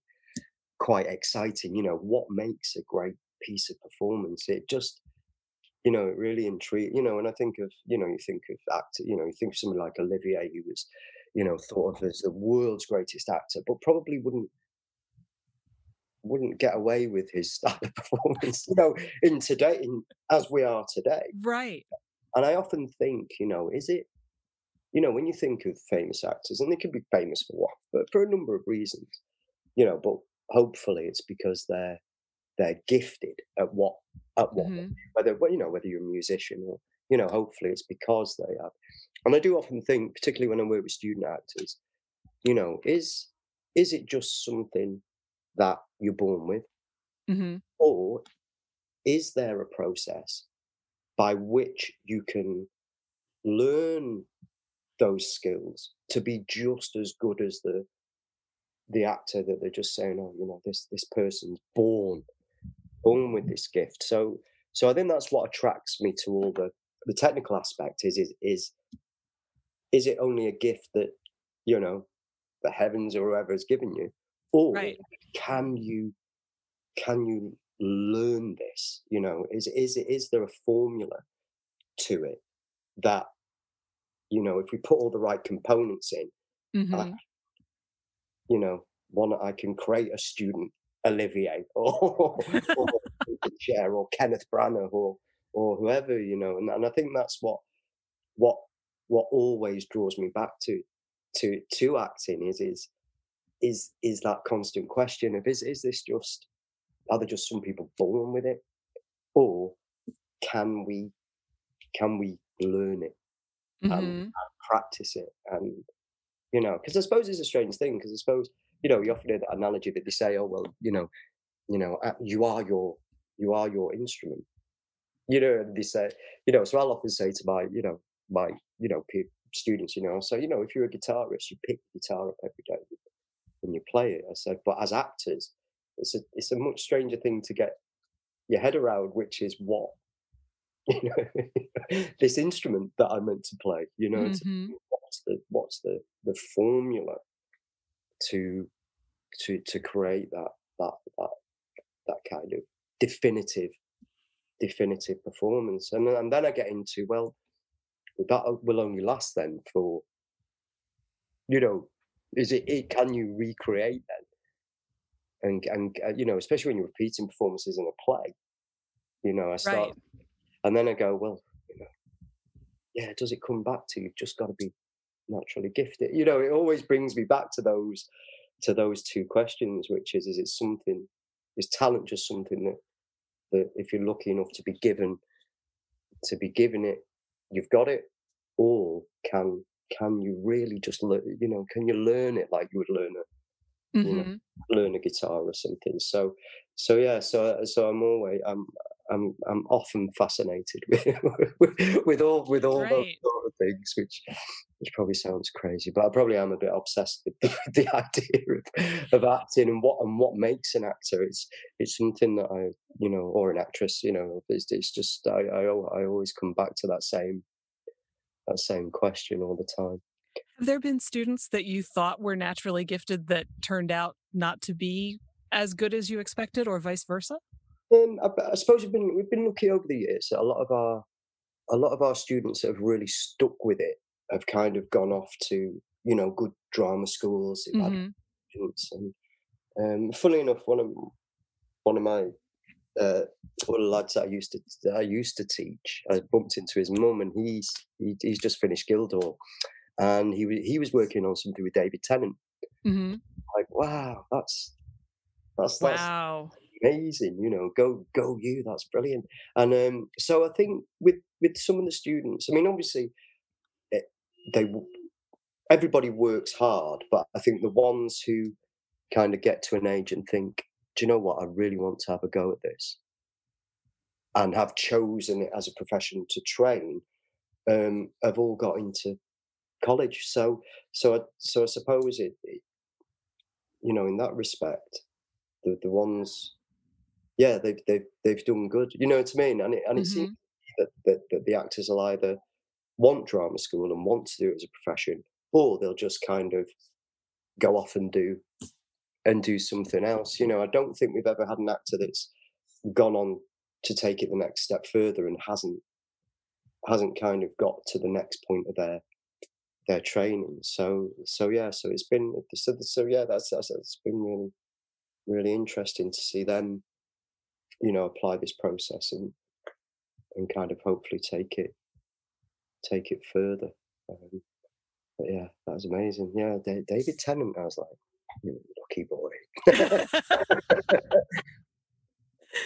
quite exciting you know what makes a great piece of performance. It just, you know, it really intrigued, you know, and I think of, you know, you think of actor, you know, you think of somebody like Olivier, who was, you know, thought of as the world's greatest actor, but probably wouldn't wouldn't get away with his style of performance, you know, in today, in, as we are today. Right. And I often think, you know, is it, you know, when you think of famous actors, and they can be famous for what, but for a number of reasons, you know, but hopefully it's because they're they're gifted at what at what mm-hmm. whether you know whether you're a musician or you know hopefully it's because they are and i do often think particularly when i work with student actors you know is is it just something that you're born with mm-hmm. or is there a process by which you can learn those skills to be just as good as the the actor that they're just saying oh you know this this person's born born with this gift. So so I think that's what attracts me to all the the technical aspect is is is is it only a gift that you know the heavens or whoever has given you or right. can you can you learn this you know is is is there a formula to it that you know if we put all the right components in mm-hmm. I, you know one i can create a student Olivier or, or Sher or Kenneth Branagh or or whoever, you know, and, and I think that's what what what always draws me back to to to acting is is is is that constant question of is is this just are there just some people born with it or can we can we learn it mm-hmm. and, and practice it and you know because i suppose it's a strange thing because i suppose you know, you often hear that analogy that they say, "Oh, well, you know, you know, uh, you are your you are your instrument." You know, and they say, you know, so I'll often say to my, you know, my, you know, students, you know, so you know, if you're a guitarist, you pick the guitar up every day and you play it. I said, but as actors, it's a it's a much stranger thing to get your head around, which is what you know this instrument that I'm meant to play. You know, mm-hmm. what's the what's the the formula to to to create that that that that kind of definitive definitive performance and, and then i get into well that will only last then for you know is it, it can you recreate then and and uh, you know, especially when you're repeating performances in a play, you know, I start, Right. and then I go, well, you know, yeah, does it come back to you've just got to be naturally gifted? You know, it always brings me back to those to those two questions, which is, is it something, is talent just something that that if you're lucky enough to be given to be given it, you've got it, or can can you really just learn? You know, can you learn it like you would learn a you know, Mhm. learn a guitar or something? So, so yeah, so so I'm always I'm I'm I'm often fascinated with with all with all those sort of things, which which probably sounds crazy, but I probably am a bit obsessed with the, the idea of, of acting and what and what makes an actor. It's it's something that I you know or an actress you know it's, it's just I, I I always come back to that same that same question all the time. Have there been students that you thought were naturally gifted that turned out not to be as good as you expected, or vice versa? Um, I, I suppose we've been we've been lucky over the years. that A lot of our a lot of our students that have really stuck with it have kind of gone off to you know good drama schools. They've had hmm and um, funnily enough, one of one of my uh, one of the lads that I used to that I used to teach, I bumped into his mum, and he's he, he's just finished Guildhall, and he he was working on something with David Tennant. hmm Like, wow, that's that's that's Wow. Amazing you know go go you that's brilliant. And um so i think with with some of the students i mean obviously it, they everybody works hard but i think the ones who kind of get to an age and think do you know what? I really want to have a go at this and have chosen it as a profession to train um have all got into college. So so I, so i suppose it, it you know in that respect the the ones yeah they've they've they've done good. You know what i mean? And it and it hmm seems that, that that the actors will either want drama school and want to do it as a profession or they'll just kind of go off and do and do something else. You know i don't think we've ever had an actor that's gone on to take it the next step further and hasn't hasn't kind of got to the next point of their their training. So so yeah so it's been so, so yeah that's, that's it's been really really interesting to see them you know apply this process and and kind of hopefully take it take it further um, but yeah that was amazing. Yeah Da- david tennant i was like you lucky boy.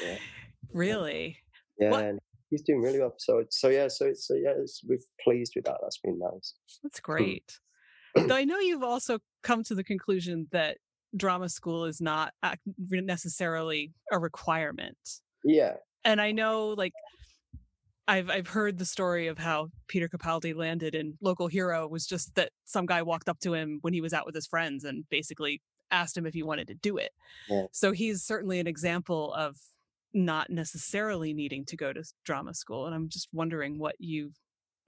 Yeah Really? yeah and he's doing really well. So so yeah so it's so yeah it's, we're pleased with that. That's been nice. That's great. Though I know you've also come to the conclusion that drama school is not necessarily a requirement. yeah And I know, like, I've I've heard the story of how Peter Capaldi landed in Local Hero was just that some guy walked up to him when he was out with his friends and basically asked him if he wanted to do it. Yeah. So he's certainly an example of not necessarily needing to go to drama school. And I'm just wondering what you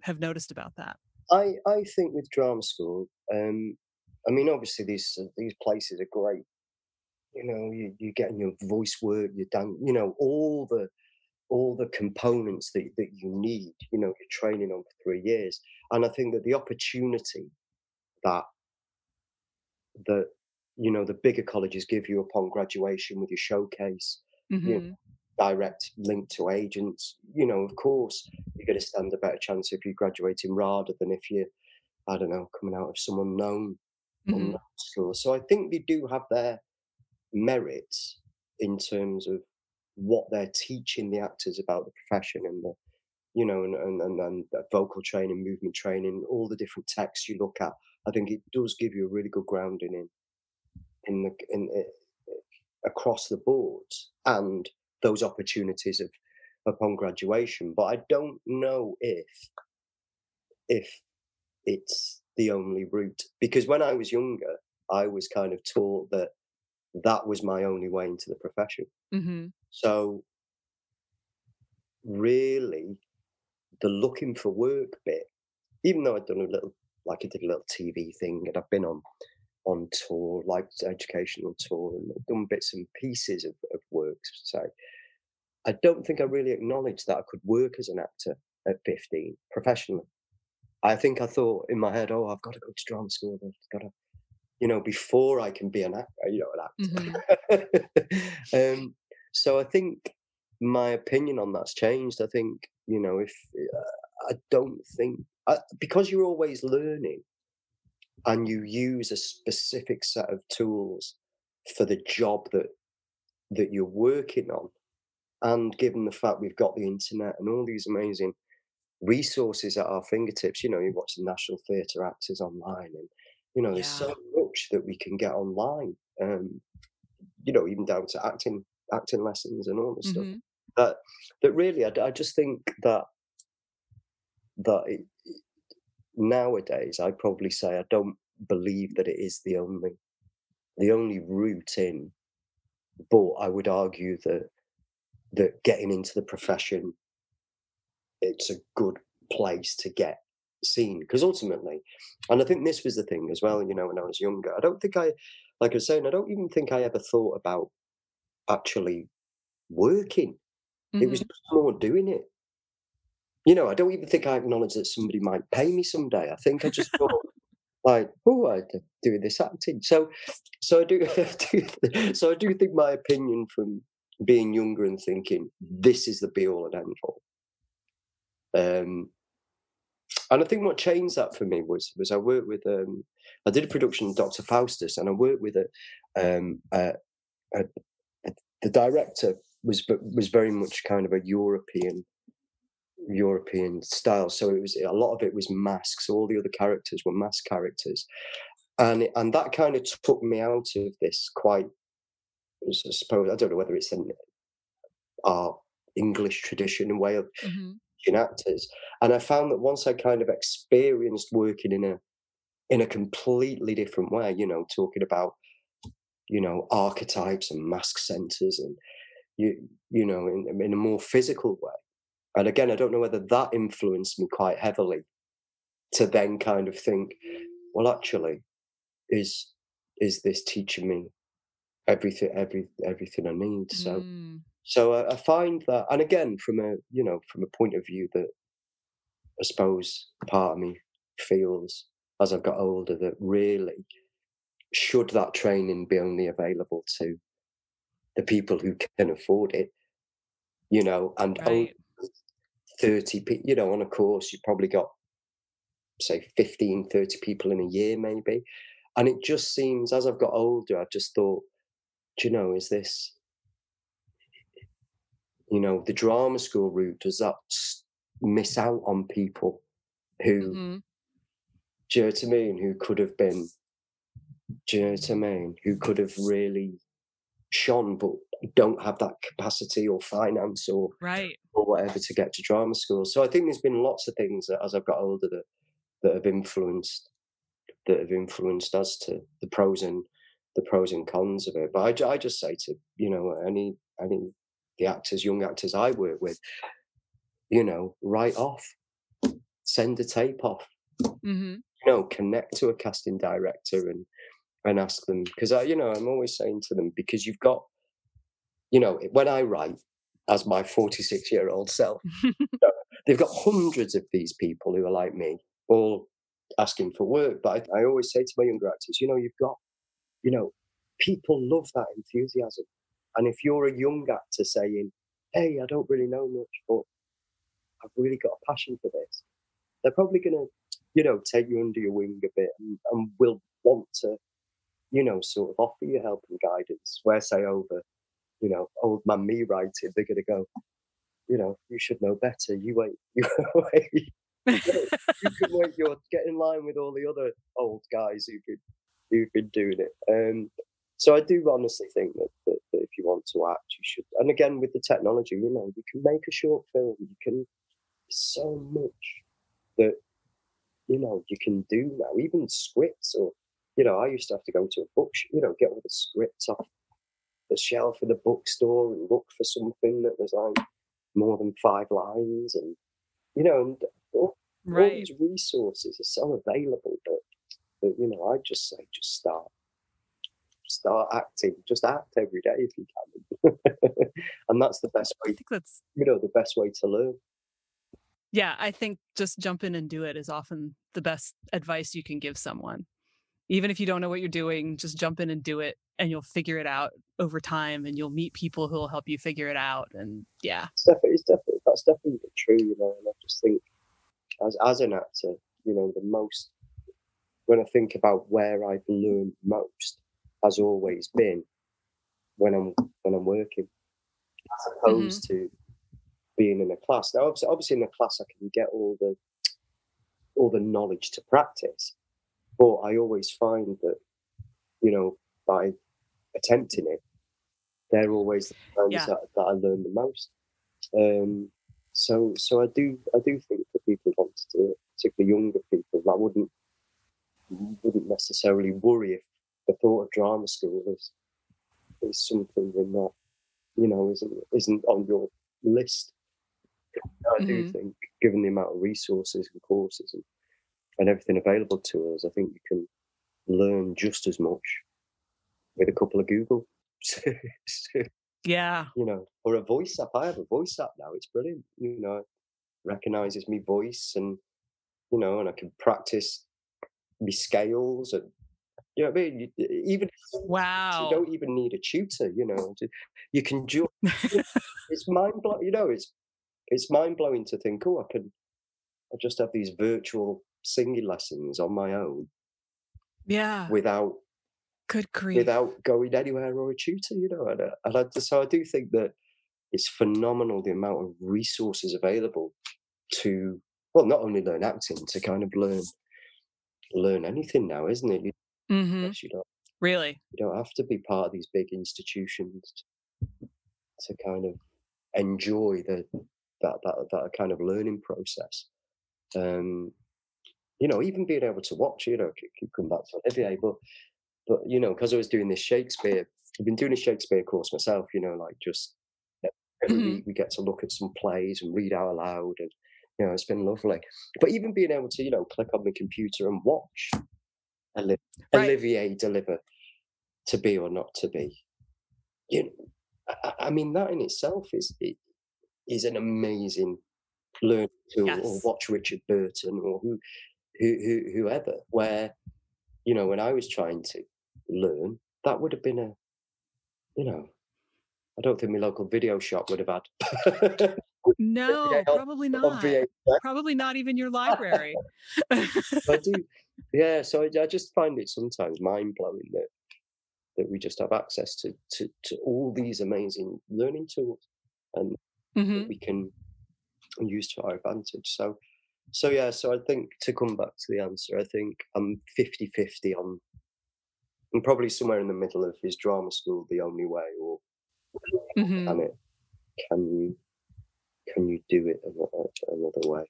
have noticed about that. I I think with drama school, um, I mean, obviously these uh, these places are great. You know, you you getting your voice work, you're done, you know, all the all the components that that you need. You know, you're training on for three years, and I think that the opportunity that that you know the bigger colleges give you upon graduation with your showcase, you hmm direct link to agents. You know, of course, you're going to stand a better chance if you're graduating RADA than if you, I don't know, coming out of some unknown hmm school. So I think they do have their merits in terms of what they're teaching the actors about the profession and the, you know, and and and, and the vocal training, movement training, all the different texts you look at. I think it does give you a really good grounding in in the in it, across the board and those opportunities of upon graduation. But I don't know if if it's the only route because when I was younger, I was kind of taught that that was my only way into the profession. hmm So really, the looking for work bit, even though I'd done a little, like I did a little TV thing, and I've been on on tour, like educational tour, and done bits and pieces of, of works. So I don't think I really acknowledged that I could work as an actor at 15 professionally. I think I thought in my head, oh, I've got to go to drama school. I've got to, you know, before I can be an actor, you know, an actor. Mm-hmm. um, so I think my opinion on that's changed. I think, you know, if uh, I don't think, uh, because you're always learning and you use a specific set of tools for the job that that you're working on and given the fact we've got the internet and all these amazing resources at our fingertips you know you watch the national theatre actors online and you know, there's so much that we can get online. Um, you know, even down to acting, acting lessons and all this mm-hmm. stuff. That that really, I, I just think that that it, nowadays, I probably say I don't believe that it is the only the only route in. But I would argue that that getting into the profession, it's a good place to get seen because ultimately and i think this was the thing as well you know when i was younger i don't think i like i was saying i don't even think i ever thought about actually working mm-hmm. it was mm-hmm. just more doing it you know i don't even think i acknowledged that somebody might pay me someday i think i just thought like oh i do this acting so so i do, do so i do think my opinion from being younger and thinking this is the be all and end all um and I think what changed that for me was was I worked with um, I did a production of Dr. Faustus, and I worked with a, um, a, a, a, the director was was very much kind of a European European style. So it was a lot of it was masks. All the other characters were mask characters, and and that kind of took me out of this quite. I suppose I don't know whether it's an our English tradition and way of mm-hmm actors. And I found that once I kind of experienced working in a in a completely different way, you know, talking about you know archetypes and mask centers and you you know in, in a more physical way. And again, I don't know whether that influenced me quite heavily to then kind of think, well, actually, is is this teaching me everything every everything I need? Mm. So I, uh, I find that, and again, from a you know from a point of view that I suppose part of me feels as I've got older that really should that training be only available to the people who can afford it, you know, and right. 30 people, you know, on a course, you probably got say 15, 30 people in a year, maybe. And it just seems as I've got older, I've just thought, do you know, is this you know, the drama school route, does that miss out on people who, mm-hmm. do you know what I mean, who could have been, do you know what I mean, who could have really shone but don't have that capacity or finance or right or whatever to get to drama school. So I think there's been lots of things that as I've got older that that have influenced that have influenced us to the pros and the pros and cons of it. But I, I just say to you know any any the actors, young actors I work with, you know, write off, send a tape off, mm-hmm. you know, connect to a casting director and and ask them because I, you know, I'm always saying to them because you've got, you know, when I write as my 46 year old self, you know, they've got hundreds of these people who are like me, all asking for work. But I, I always say to my younger actors, you know, you've got, you know, people love that enthusiasm. And if you're a young actor saying, hey, I don't really know much, but I've really got a passion for this, they're probably going to, you know, take you under your wing a bit and, and will want to, you know, sort of offer you help and guidance. Where, say, over, you know, old man me writing, they're going to go, you know, you should know better. You wait, you wait. you can wait your get in line with all the other old guys who've been who've been doing it. Um, so I do honestly think that, that, that, if you want to act, you should. And again, with the technology, you know, you can make a short film. You can so much that you know you can do now. Even scripts, or you know, I used to have to go to a book, you know, get all the scripts off the shelf in the bookstore and look for something that was like more than five lines, and you know, and all, right. all these resources are so available that, that you know, I just say, just start start acting. Just act every day if you can. and that's the best way. I think that's you know the best way to learn. Yeah, I think just jump in and do it is often the best advice you can give someone. even if you don't know what you're doing, just jump in and do it and you'll figure it out over time and you'll meet people who will help you figure it out. And yeah. It's definitely, it's definitely that's definitely true, you know, and I just think as as an actor, you know, the most when I think about where I've learned most has always been when I'm when I'm working. As opposed mm-hmm. to being in a class. Now obviously, obviously in a class I can get all the all the knowledge to practice. But I always find that, you know, by attempting it, they're always the times yeah. that, that I learn the most. Um, so, so I do, I do think that people want to do it, particularly younger people. I wouldn't, wouldn't necessarily worry if the thought of drama school is is something that you know isn't isn't on your list. I do mm-hmm. think, given the amount of resources and courses and and everything available to us, I think you can learn just as much with a couple of Google. yeah. You know, or a voice app. I have a voice app now. It's brilliant. You know, recognizes me voice and, you know, and I can practice me scales and, you know what I mean? Even wow, you don't even need a tutor. You know, you can just. it's mind blowing. You know, it's it's mind blowing to think. Oh, I can. I just have these virtual singing lessons on my own. Yeah. Without good grief. Without going anywhere or a tutor, you know. And, uh, and I, so I do think that it's phenomenal the amount of resources available to well, not only learn acting, to kind of learn learn anything now, isn't it? Mm-hmm. you don't really you don't have to be part of these big institutions to, to kind of enjoy the that that that kind of learning process. Um, you know, even being able to watch, you know, keep coming back to Olivier, but, but, you know, because I was doing this Shakespeare, I've been doing a Shakespeare course myself, you know, like just every mm-hmm. week we get to look at some plays and read out aloud and, you know, it's been lovely. But even being able to, you know, click on the computer and watch right. Olivier deliver to be or not to be, you know, I, I mean, that in itself is, is an amazing learn tool yes. or watch Richard Burton or who who, who, whoever, where, you know, when I was trying to learn, that would have been a, you know, I don't think my local video shop would have had. no, probably not. Probably not even your library. I do, yeah. So I, I, just find it sometimes mind blowing that that we just have access to to, to all these amazing learning tools, and mm-hmm. we can use to our advantage. So so yeah, so I think to come back to the answer, I think I'm 50-50 on I'm probably somewhere in the middle of is drama school the only way or mm-hmm. can it can you can you do it another, another way?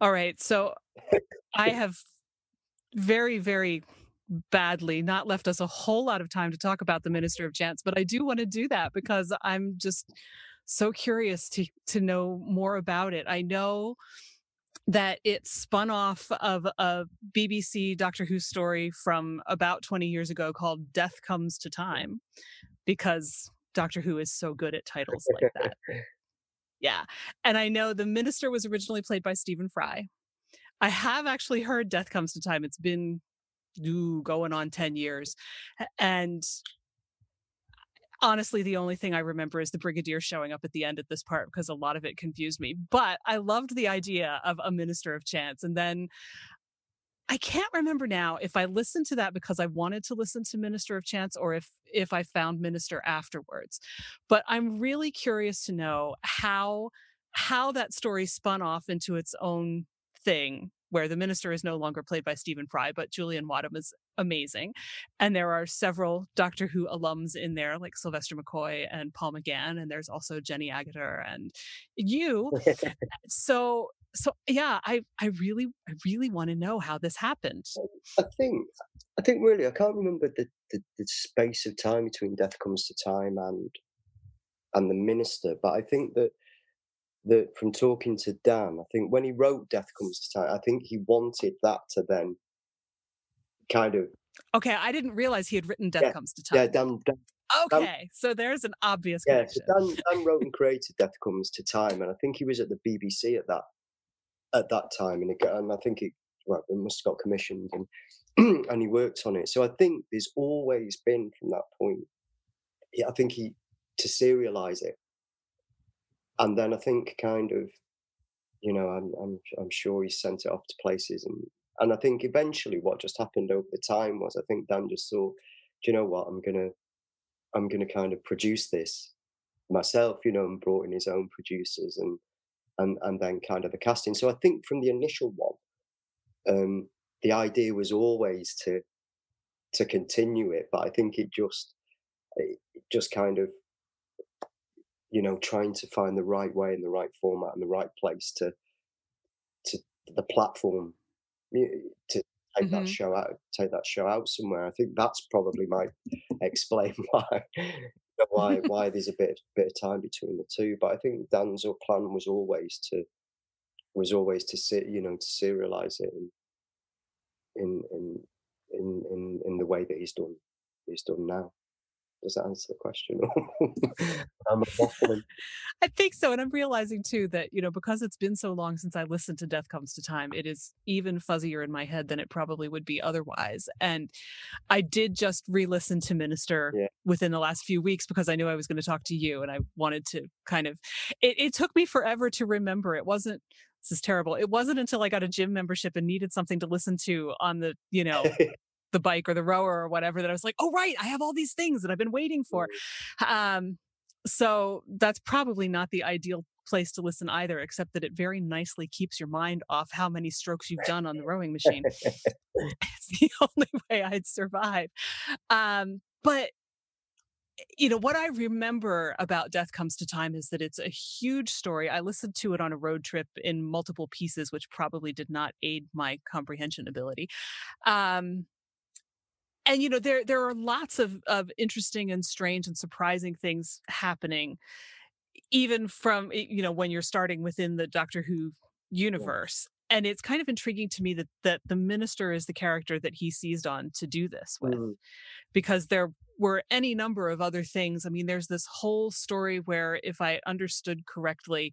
All right. So I have very, very badly not left us a whole lot of time to talk about the Minister of Chance, but I do want to do that because I'm just so curious to to know more about it. I know that it spun off of a BBC Doctor Who story from about 20 years ago called Death Comes to Time because Doctor Who is so good at titles like that. yeah. And I know the minister was originally played by Stephen Fry. I have actually heard Death Comes to Time. It's been ooh, going on 10 years. And honestly the only thing i remember is the brigadier showing up at the end at this part because a lot of it confused me but i loved the idea of a minister of chance and then I can't remember now if I listened to that because I wanted to listen to Minister of Chance or if if I found Minister afterwards. But I'm really curious to know how how that story spun off into its own thing where the minister is no longer played by Stephen Fry, but Julian Wadham is amazing. And there are several Doctor Who alums in there, like Sylvester McCoy and Paul McGann, and there's also Jenny Agutter and you. so so yeah, I I really I really want to know how this happened. I think I think really I can't remember the, the, the space of time between Death Comes to Time and and the minister, but I think that that from talking to Dan, I think when he wrote Death Comes to Time, I think he wanted that to then kind of. Okay, I didn't realize he had written Death yeah, Comes to Time. Yeah, Dan. Dan okay, Dan, so there's an obvious yeah, connection. So Dan, Dan wrote and created Death Comes to Time, and I think he was at the BBC at that at that time, and, it, and I think it well, it must have got commissioned, and and he worked on it. So I think there's always been from that point. I think he to serialize it, and then I think kind of, you know, I'm I'm I'm sure he sent it off to places, and and I think eventually what just happened over the time was I think Dan just thought, do you know what, I'm gonna I'm gonna kind of produce this myself, you know, and brought in his own producers and and and then kind of the casting. So I think from the initial one, um, the idea was always to to continue it, but I think it just it just kind of you know trying to find the right way and the right format and the right place to to the platform to take mm-hmm. that show out take that show out somewhere i think that's probably might explain why why why there's a bit bit of time between the two. But I think Dan's plan was always to was always to sit, you know, to serialize it in in in in in, in the way that he's done he's done now. Does that answer the question? I think so. And I'm realizing too that, you know, because it's been so long since I listened to Death Comes to Time, it is even fuzzier in my head than it probably would be otherwise. And I did just re listen to Minister yeah. within the last few weeks because I knew I was going to talk to you and I wanted to kind of, it, it took me forever to remember. It wasn't this is terrible. It wasn't until I got a gym membership and needed something to listen to on the, you know, the bike or the rower or whatever that I was like, oh, right, I have all these things that I've been waiting for. Um, so that's probably not the ideal place to listen either, except that it very nicely keeps your mind off how many strokes you've done on the rowing machine. it's the only way I'd survive. Um, but you know what i remember about death comes to time is that it's a huge story i listened to it on a road trip in multiple pieces which probably did not aid my comprehension ability um, and you know there there are lots of of interesting and strange and surprising things happening even from you know when you're starting within the doctor who universe yeah. and it's kind of intriguing to me that that the minister is the character that he seized on to do this with mm. because there were any number of other things i mean there's this whole story where if i understood correctly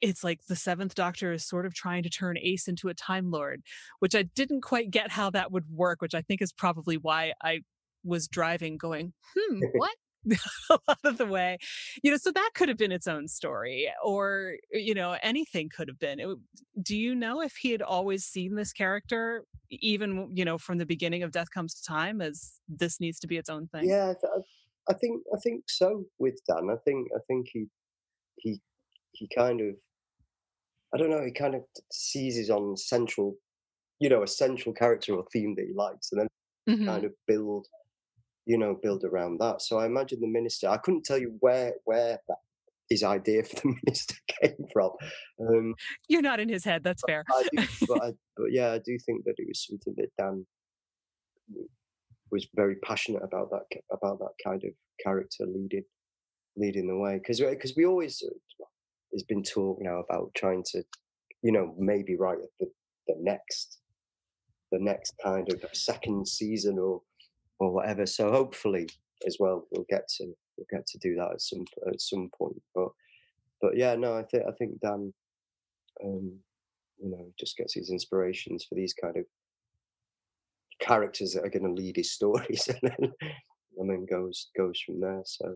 it's like the seventh doctor is sort of trying to turn ace into a time lord which i didn't quite get how that would work which i think is probably why i was driving going hmm what? A lot of the way. You know so that could have been its own story or you know anything could have been. It, do you know if he had always seen this character even you know from the beginning of death comes to time as this needs to be its own thing? Yeah i think i think so with dan. I think i think he he he kind of I don't know, he kind of seizes on central, you know, a central character or theme that he likes, and then mm-hmm. kind of build, you know, build around that. So I imagine the minister. I couldn't tell you where where that his idea for the minister came from. Um, You're not in his head. That's fair. I do, but, I, but yeah, I do think that it was something that Dan was very passionate about that about that kind of character leading leading the way because because we always there's been talk now about trying to, you know, maybe write the, the next, the next kind of second season or or whatever. So hopefully, as well, we'll get to we'll get to do that at some at some point. But but yeah, no, I think I think Dan, um, you know, just gets his inspirations for these kind of characters that are going to lead his stories, and then and then goes goes from there. So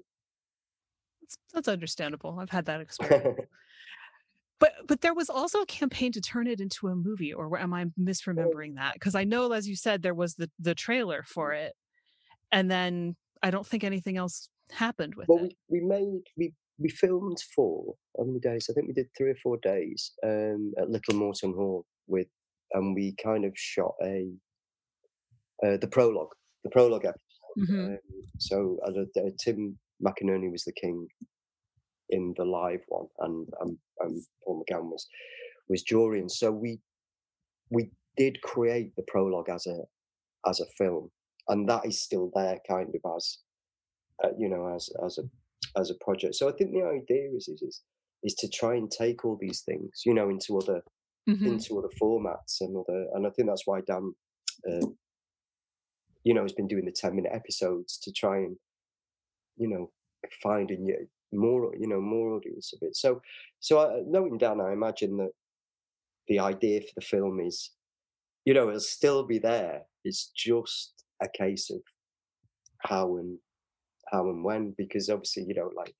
that's understandable. I've had that experience. but but there was also a campaign to turn it into a movie, or am I misremembering that? Because I know, as you said, there was the the trailer for it, and then I don't think anything else happened with well, it. We, we made we we filmed for how many days? I think we did three or four days um, at Little Moreton Hall with, and we kind of shot a uh, the prologue, the prologue episode. Mm-hmm. Um, so uh, uh, Tim McInerney was the king in the live one, and um, um, Paul McGann was was Jorian. So we we did create the prologue as a as a film, and that is still there, kind of as uh, you know, as as a as a project. So I think the idea is is is, is to try and take all these things, you know, into other mm-hmm. into other formats and other, and I think that's why Dan, uh, you know, has been doing the ten minute episodes to try and you know, finding more, you know, more audience of it. So, so I, knowing Dan, I imagine that the idea for the film is, you know, it'll still be there. It's just a case of how and how and when, because obviously, you know, like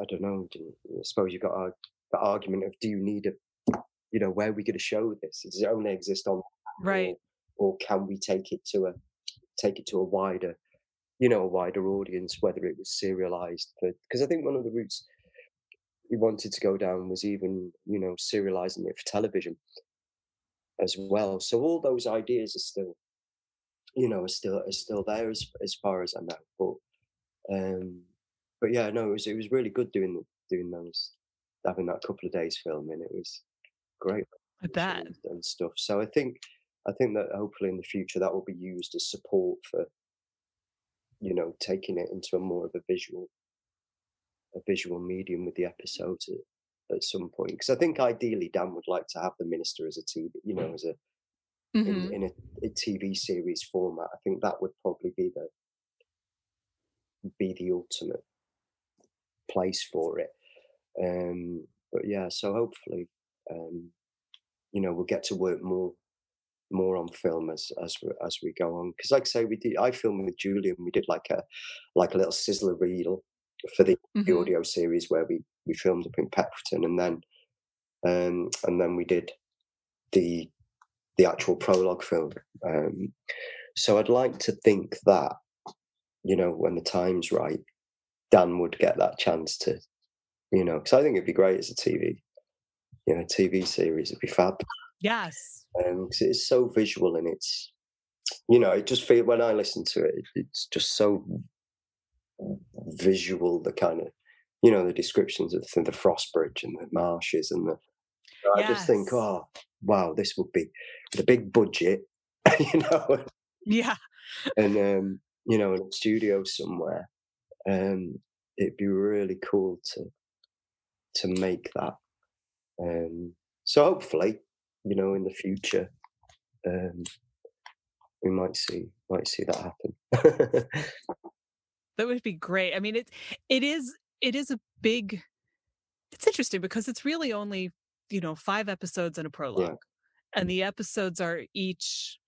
I don't know. I suppose you've got a, the argument of do you need a, you know, where are we going to show this? Does it only exist on right, or, or can we take it to a take it to a wider, you know, a wider audience? Whether it was serialized, because I think one of the routes we wanted to go down was even, you know, serializing it for television as well. So all those ideas are still, you know, are still are still there as as far as I know. But um but yeah, no, it was it was really good doing doing those, having that couple of days filming. It was great. I bet and, and stuff. So I think I think that hopefully in the future that will be used as support for, you know, taking it into a more of a visual, a visual medium with the episodes at, at some point. Because I think ideally Dan would like to have the minister as a TV, you know, as a mm-hmm. in, in a, a TV series format. I think that would probably be the be the ultimate place for it. Um, but yeah, so hopefully, um, you know, we'll get to work more more on film as as we, as we go on. Because, like I say, we did. I filmed with Julian. We did like a like a little sizzler reel for the, mm-hmm. the audio series where we we filmed up in Peckerton, and then um, and then we did the the actual prologue film. Um, so I'd like to think that you know when the time's right, Dan would get that chance to, you know, because I think it'd be great as a TV, you know, TV series. It'd be fab. Yes. Um, cause it's so visual and it's, you know, it just feel when I listen to it, it's just so visual. The kind of, you know, the descriptions of the, the frost bridge and the marshes and the. I yes. just think, oh wow, this would be the big budget, you know. Yeah. And um, you know, in a studio somewhere, um, it'd be really cool to to make that. Um, so hopefully, you know, in the future, um, we might see might see that happen. that would be great. I mean, it it is it is a big. It's interesting because it's really only you know five episodes and a prologue, yeah. and the episodes are each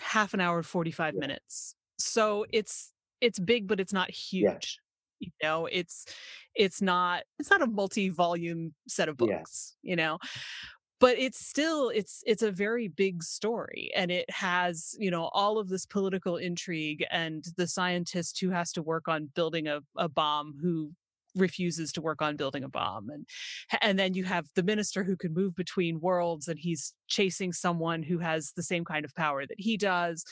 half an hour, forty five yeah. minutes. So it's it's big, but it's not huge. Yeah. You know, it's it's not it's not a multi-volume set of books, you know. But it's still it's it's a very big story and it has, you know, all of this political intrigue and the scientist who has to work on building a, a bomb who refuses to work on building a bomb and and then you have the minister who can move between worlds and he's chasing someone who has the same kind of power that he does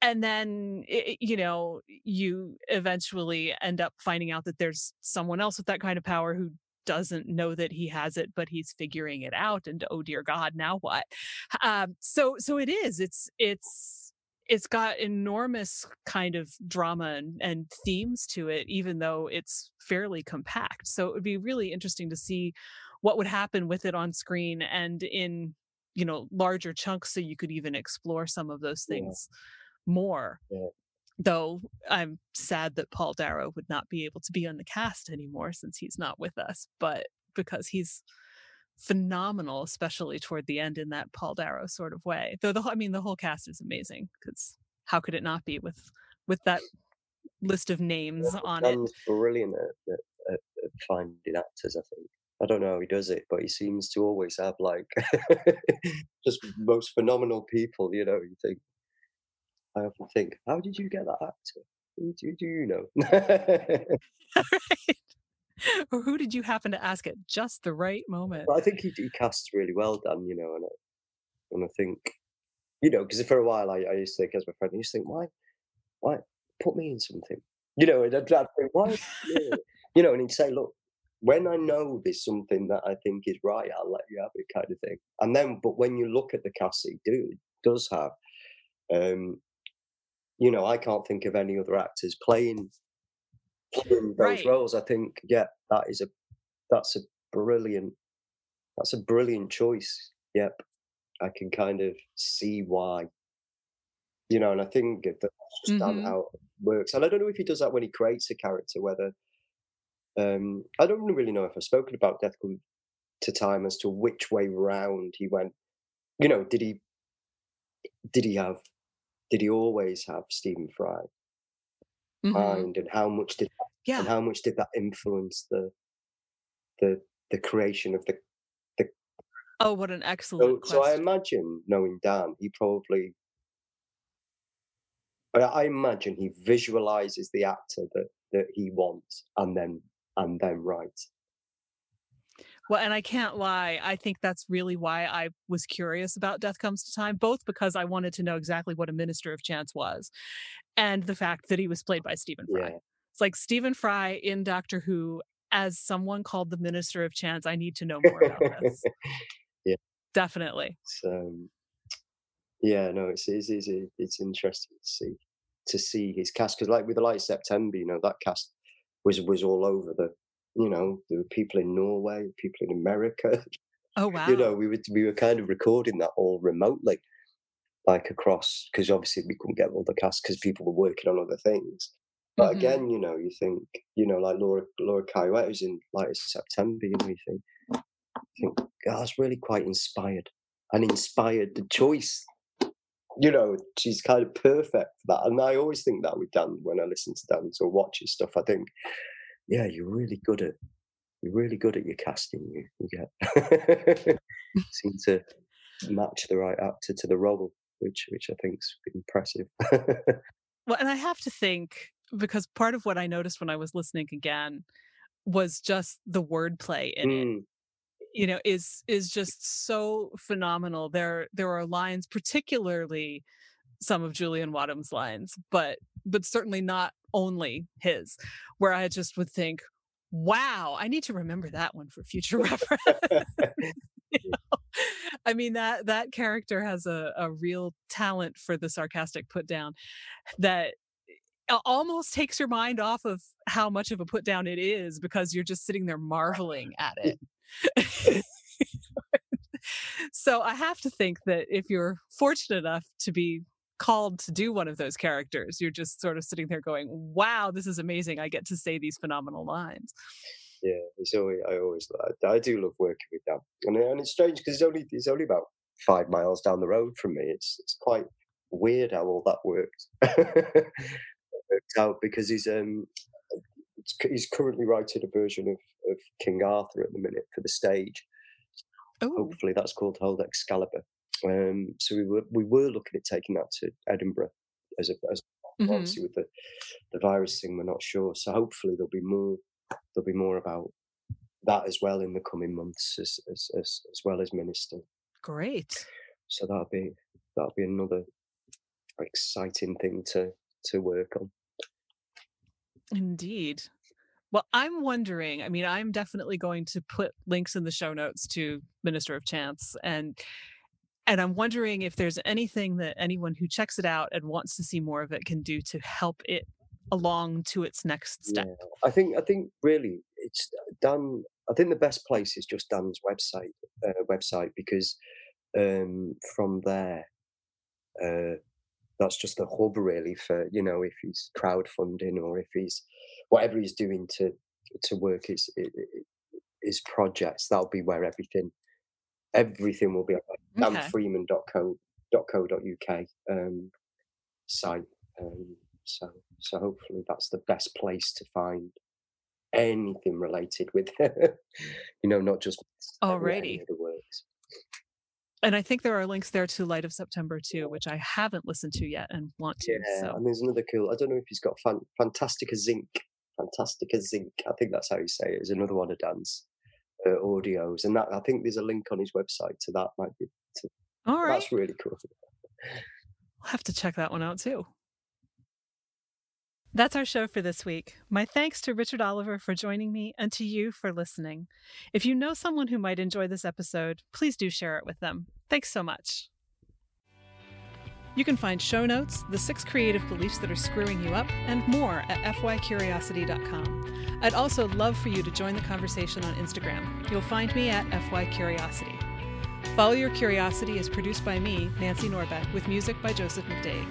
and then it, you know you eventually end up finding out that there's someone else with that kind of power who doesn't know that he has it but he's figuring it out and oh dear god now what um, so so it is it's it's it's got enormous kind of drama and, and themes to it even though it's fairly compact so it would be really interesting to see what would happen with it on screen and in you know larger chunks so you could even explore some of those things yeah more. Yeah. Though I'm sad that Paul Darrow would not be able to be on the cast anymore since he's not with us, but because he's phenomenal, especially toward the end in that Paul Darrow sort of way. Though the I mean the whole cast is amazing because how could it not be with with that list of names yeah, on it? Brilliant at, at, at, finding actors, I think. I don't know how he does it, but he seems to always have like just most phenomenal people. You know, you think I often think, how did you get that actor? Who do, do you know? right. Or who did you happen to ask at just the right moment? But I think he, he casts really well, Dan. You know, and I, and I think, you know, because for a while I, I used to think as my friend, I used to think, why, why put me in something? You know, and I'd, I'd think, why? you know, and he'd say, look, when I know there's something that I think is right, I'll let you have it, kind of thing. And then, but when you look at the cast he do, does have, um, you know, I can't think of any other actors playing, playing those right. roles. I think, yeah, that is a that's a brilliant that's a brilliant choice. Yep, I can kind of see why. You know, and I think that's just mm-hmm. how it works. And I don't know if he does that when he creates a character, whether um, I don't really know if I've spoken about Death to time as to which way round he went. You know, did he did he have did he always have Stephen Fry mm-hmm. mind, and how much did yeah. and how much did that influence the the the creation of the the oh what an excellent so, so i imagine knowing dan he probably I imagine he visualizes the actor that that he wants and then and then writes. Well, and I can't lie. I think that's really why I was curious about Death Comes to Time, both because I wanted to know exactly what a Minister of Chance was, and the fact that he was played by Stephen Fry. Yeah. It's like Stephen Fry in Doctor Who as someone called the Minister of Chance. I need to know more about this. yeah, definitely. So, um, yeah, no, it's it's it's, it's interesting to see to see his cast because, like with the Light September, you know, that cast was was all over the. You know, there were people in Norway, people in America. Oh wow! You know, we were we were kind of recording that all remotely, like across because obviously we couldn't get all the cast because people were working on other things. But mm-hmm. again, you know, you think, you know, like Laura Laura Kaiwet was in like September, you know, you think, you think, that's really quite inspired and inspired the choice. You know, she's kind of perfect for that. And I always think that with Dan when I listen to Dan or watch his stuff. I think, yeah, you're really good at you're really good at your casting. You, you get seem to match the right actor to the role, which which I think is impressive. well, and I have to think because part of what I noticed when I was listening again was just the wordplay in mm. it. You know, is is just so phenomenal. There there are lines, particularly some of Julian Wadham's lines, but but certainly not only his, where I just would think, wow, I need to remember that one for future reference. you know? I mean that that character has a, a real talent for the sarcastic put down that almost takes your mind off of how much of a put down it is because you're just sitting there marveling at it. so I have to think that if you're fortunate enough to be called to do one of those characters, you're just sort of sitting there going, "Wow, this is amazing! I get to say these phenomenal lines." Yeah, it's always I always I do love working with them. and, and it's strange because it's only it's only about five miles down the road from me. It's it's quite weird how all that works. worked out because he's um he's currently writing a version of, of King Arthur at the minute for the stage. Ooh. Hopefully, that's called Hold Excalibur. Um, so we were we were looking at taking that to Edinburgh as a as mm-hmm. obviously with the the virus thing, we're not sure. So hopefully there'll be more there'll be more about that as well in the coming months as as as, as well as Minister. Great. So that'll be that'll be another exciting thing to to work on. Indeed. Well, I'm wondering, I mean, I'm definitely going to put links in the show notes to Minister of Chance and and I'm wondering if there's anything that anyone who checks it out and wants to see more of it can do to help it along to its next step. Yeah. I think I think really it's done I think the best place is just Dan's website uh, website because um, from there uh, that's just a hub really for you know if he's crowdfunding or if he's whatever he's doing to to work his his projects that'll be where everything everything will be on okay. danfreeman.co.uk um, site um, so so hopefully that's the best place to find anything related with you know not just already the works and I think there are links there to Light of September too, which I haven't listened to yet and want to. Yeah, so. and there's another cool. I don't know if he's got fan, Fantastica Zinc. Fantastica Zinc. I think that's how you say it. Is another one of Dan's uh, audios, and that I think there's a link on his website to that. Might be. To, All right. That's really cool. I'll have to check that one out too. That's our show for this week. My thanks to Richard Oliver for joining me and to you for listening. If you know someone who might enjoy this episode, please do share it with them. Thanks so much. You can find show notes, the six creative beliefs that are screwing you up, and more at fycuriosity.com. I'd also love for you to join the conversation on Instagram. You'll find me at fycuriosity. Follow Your Curiosity is produced by me, Nancy Norbeck, with music by Joseph McDade.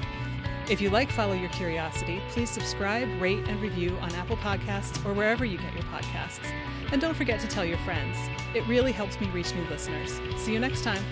If you like Follow Your Curiosity, please subscribe, rate, and review on Apple Podcasts or wherever you get your podcasts. And don't forget to tell your friends. It really helps me reach new listeners. See you next time.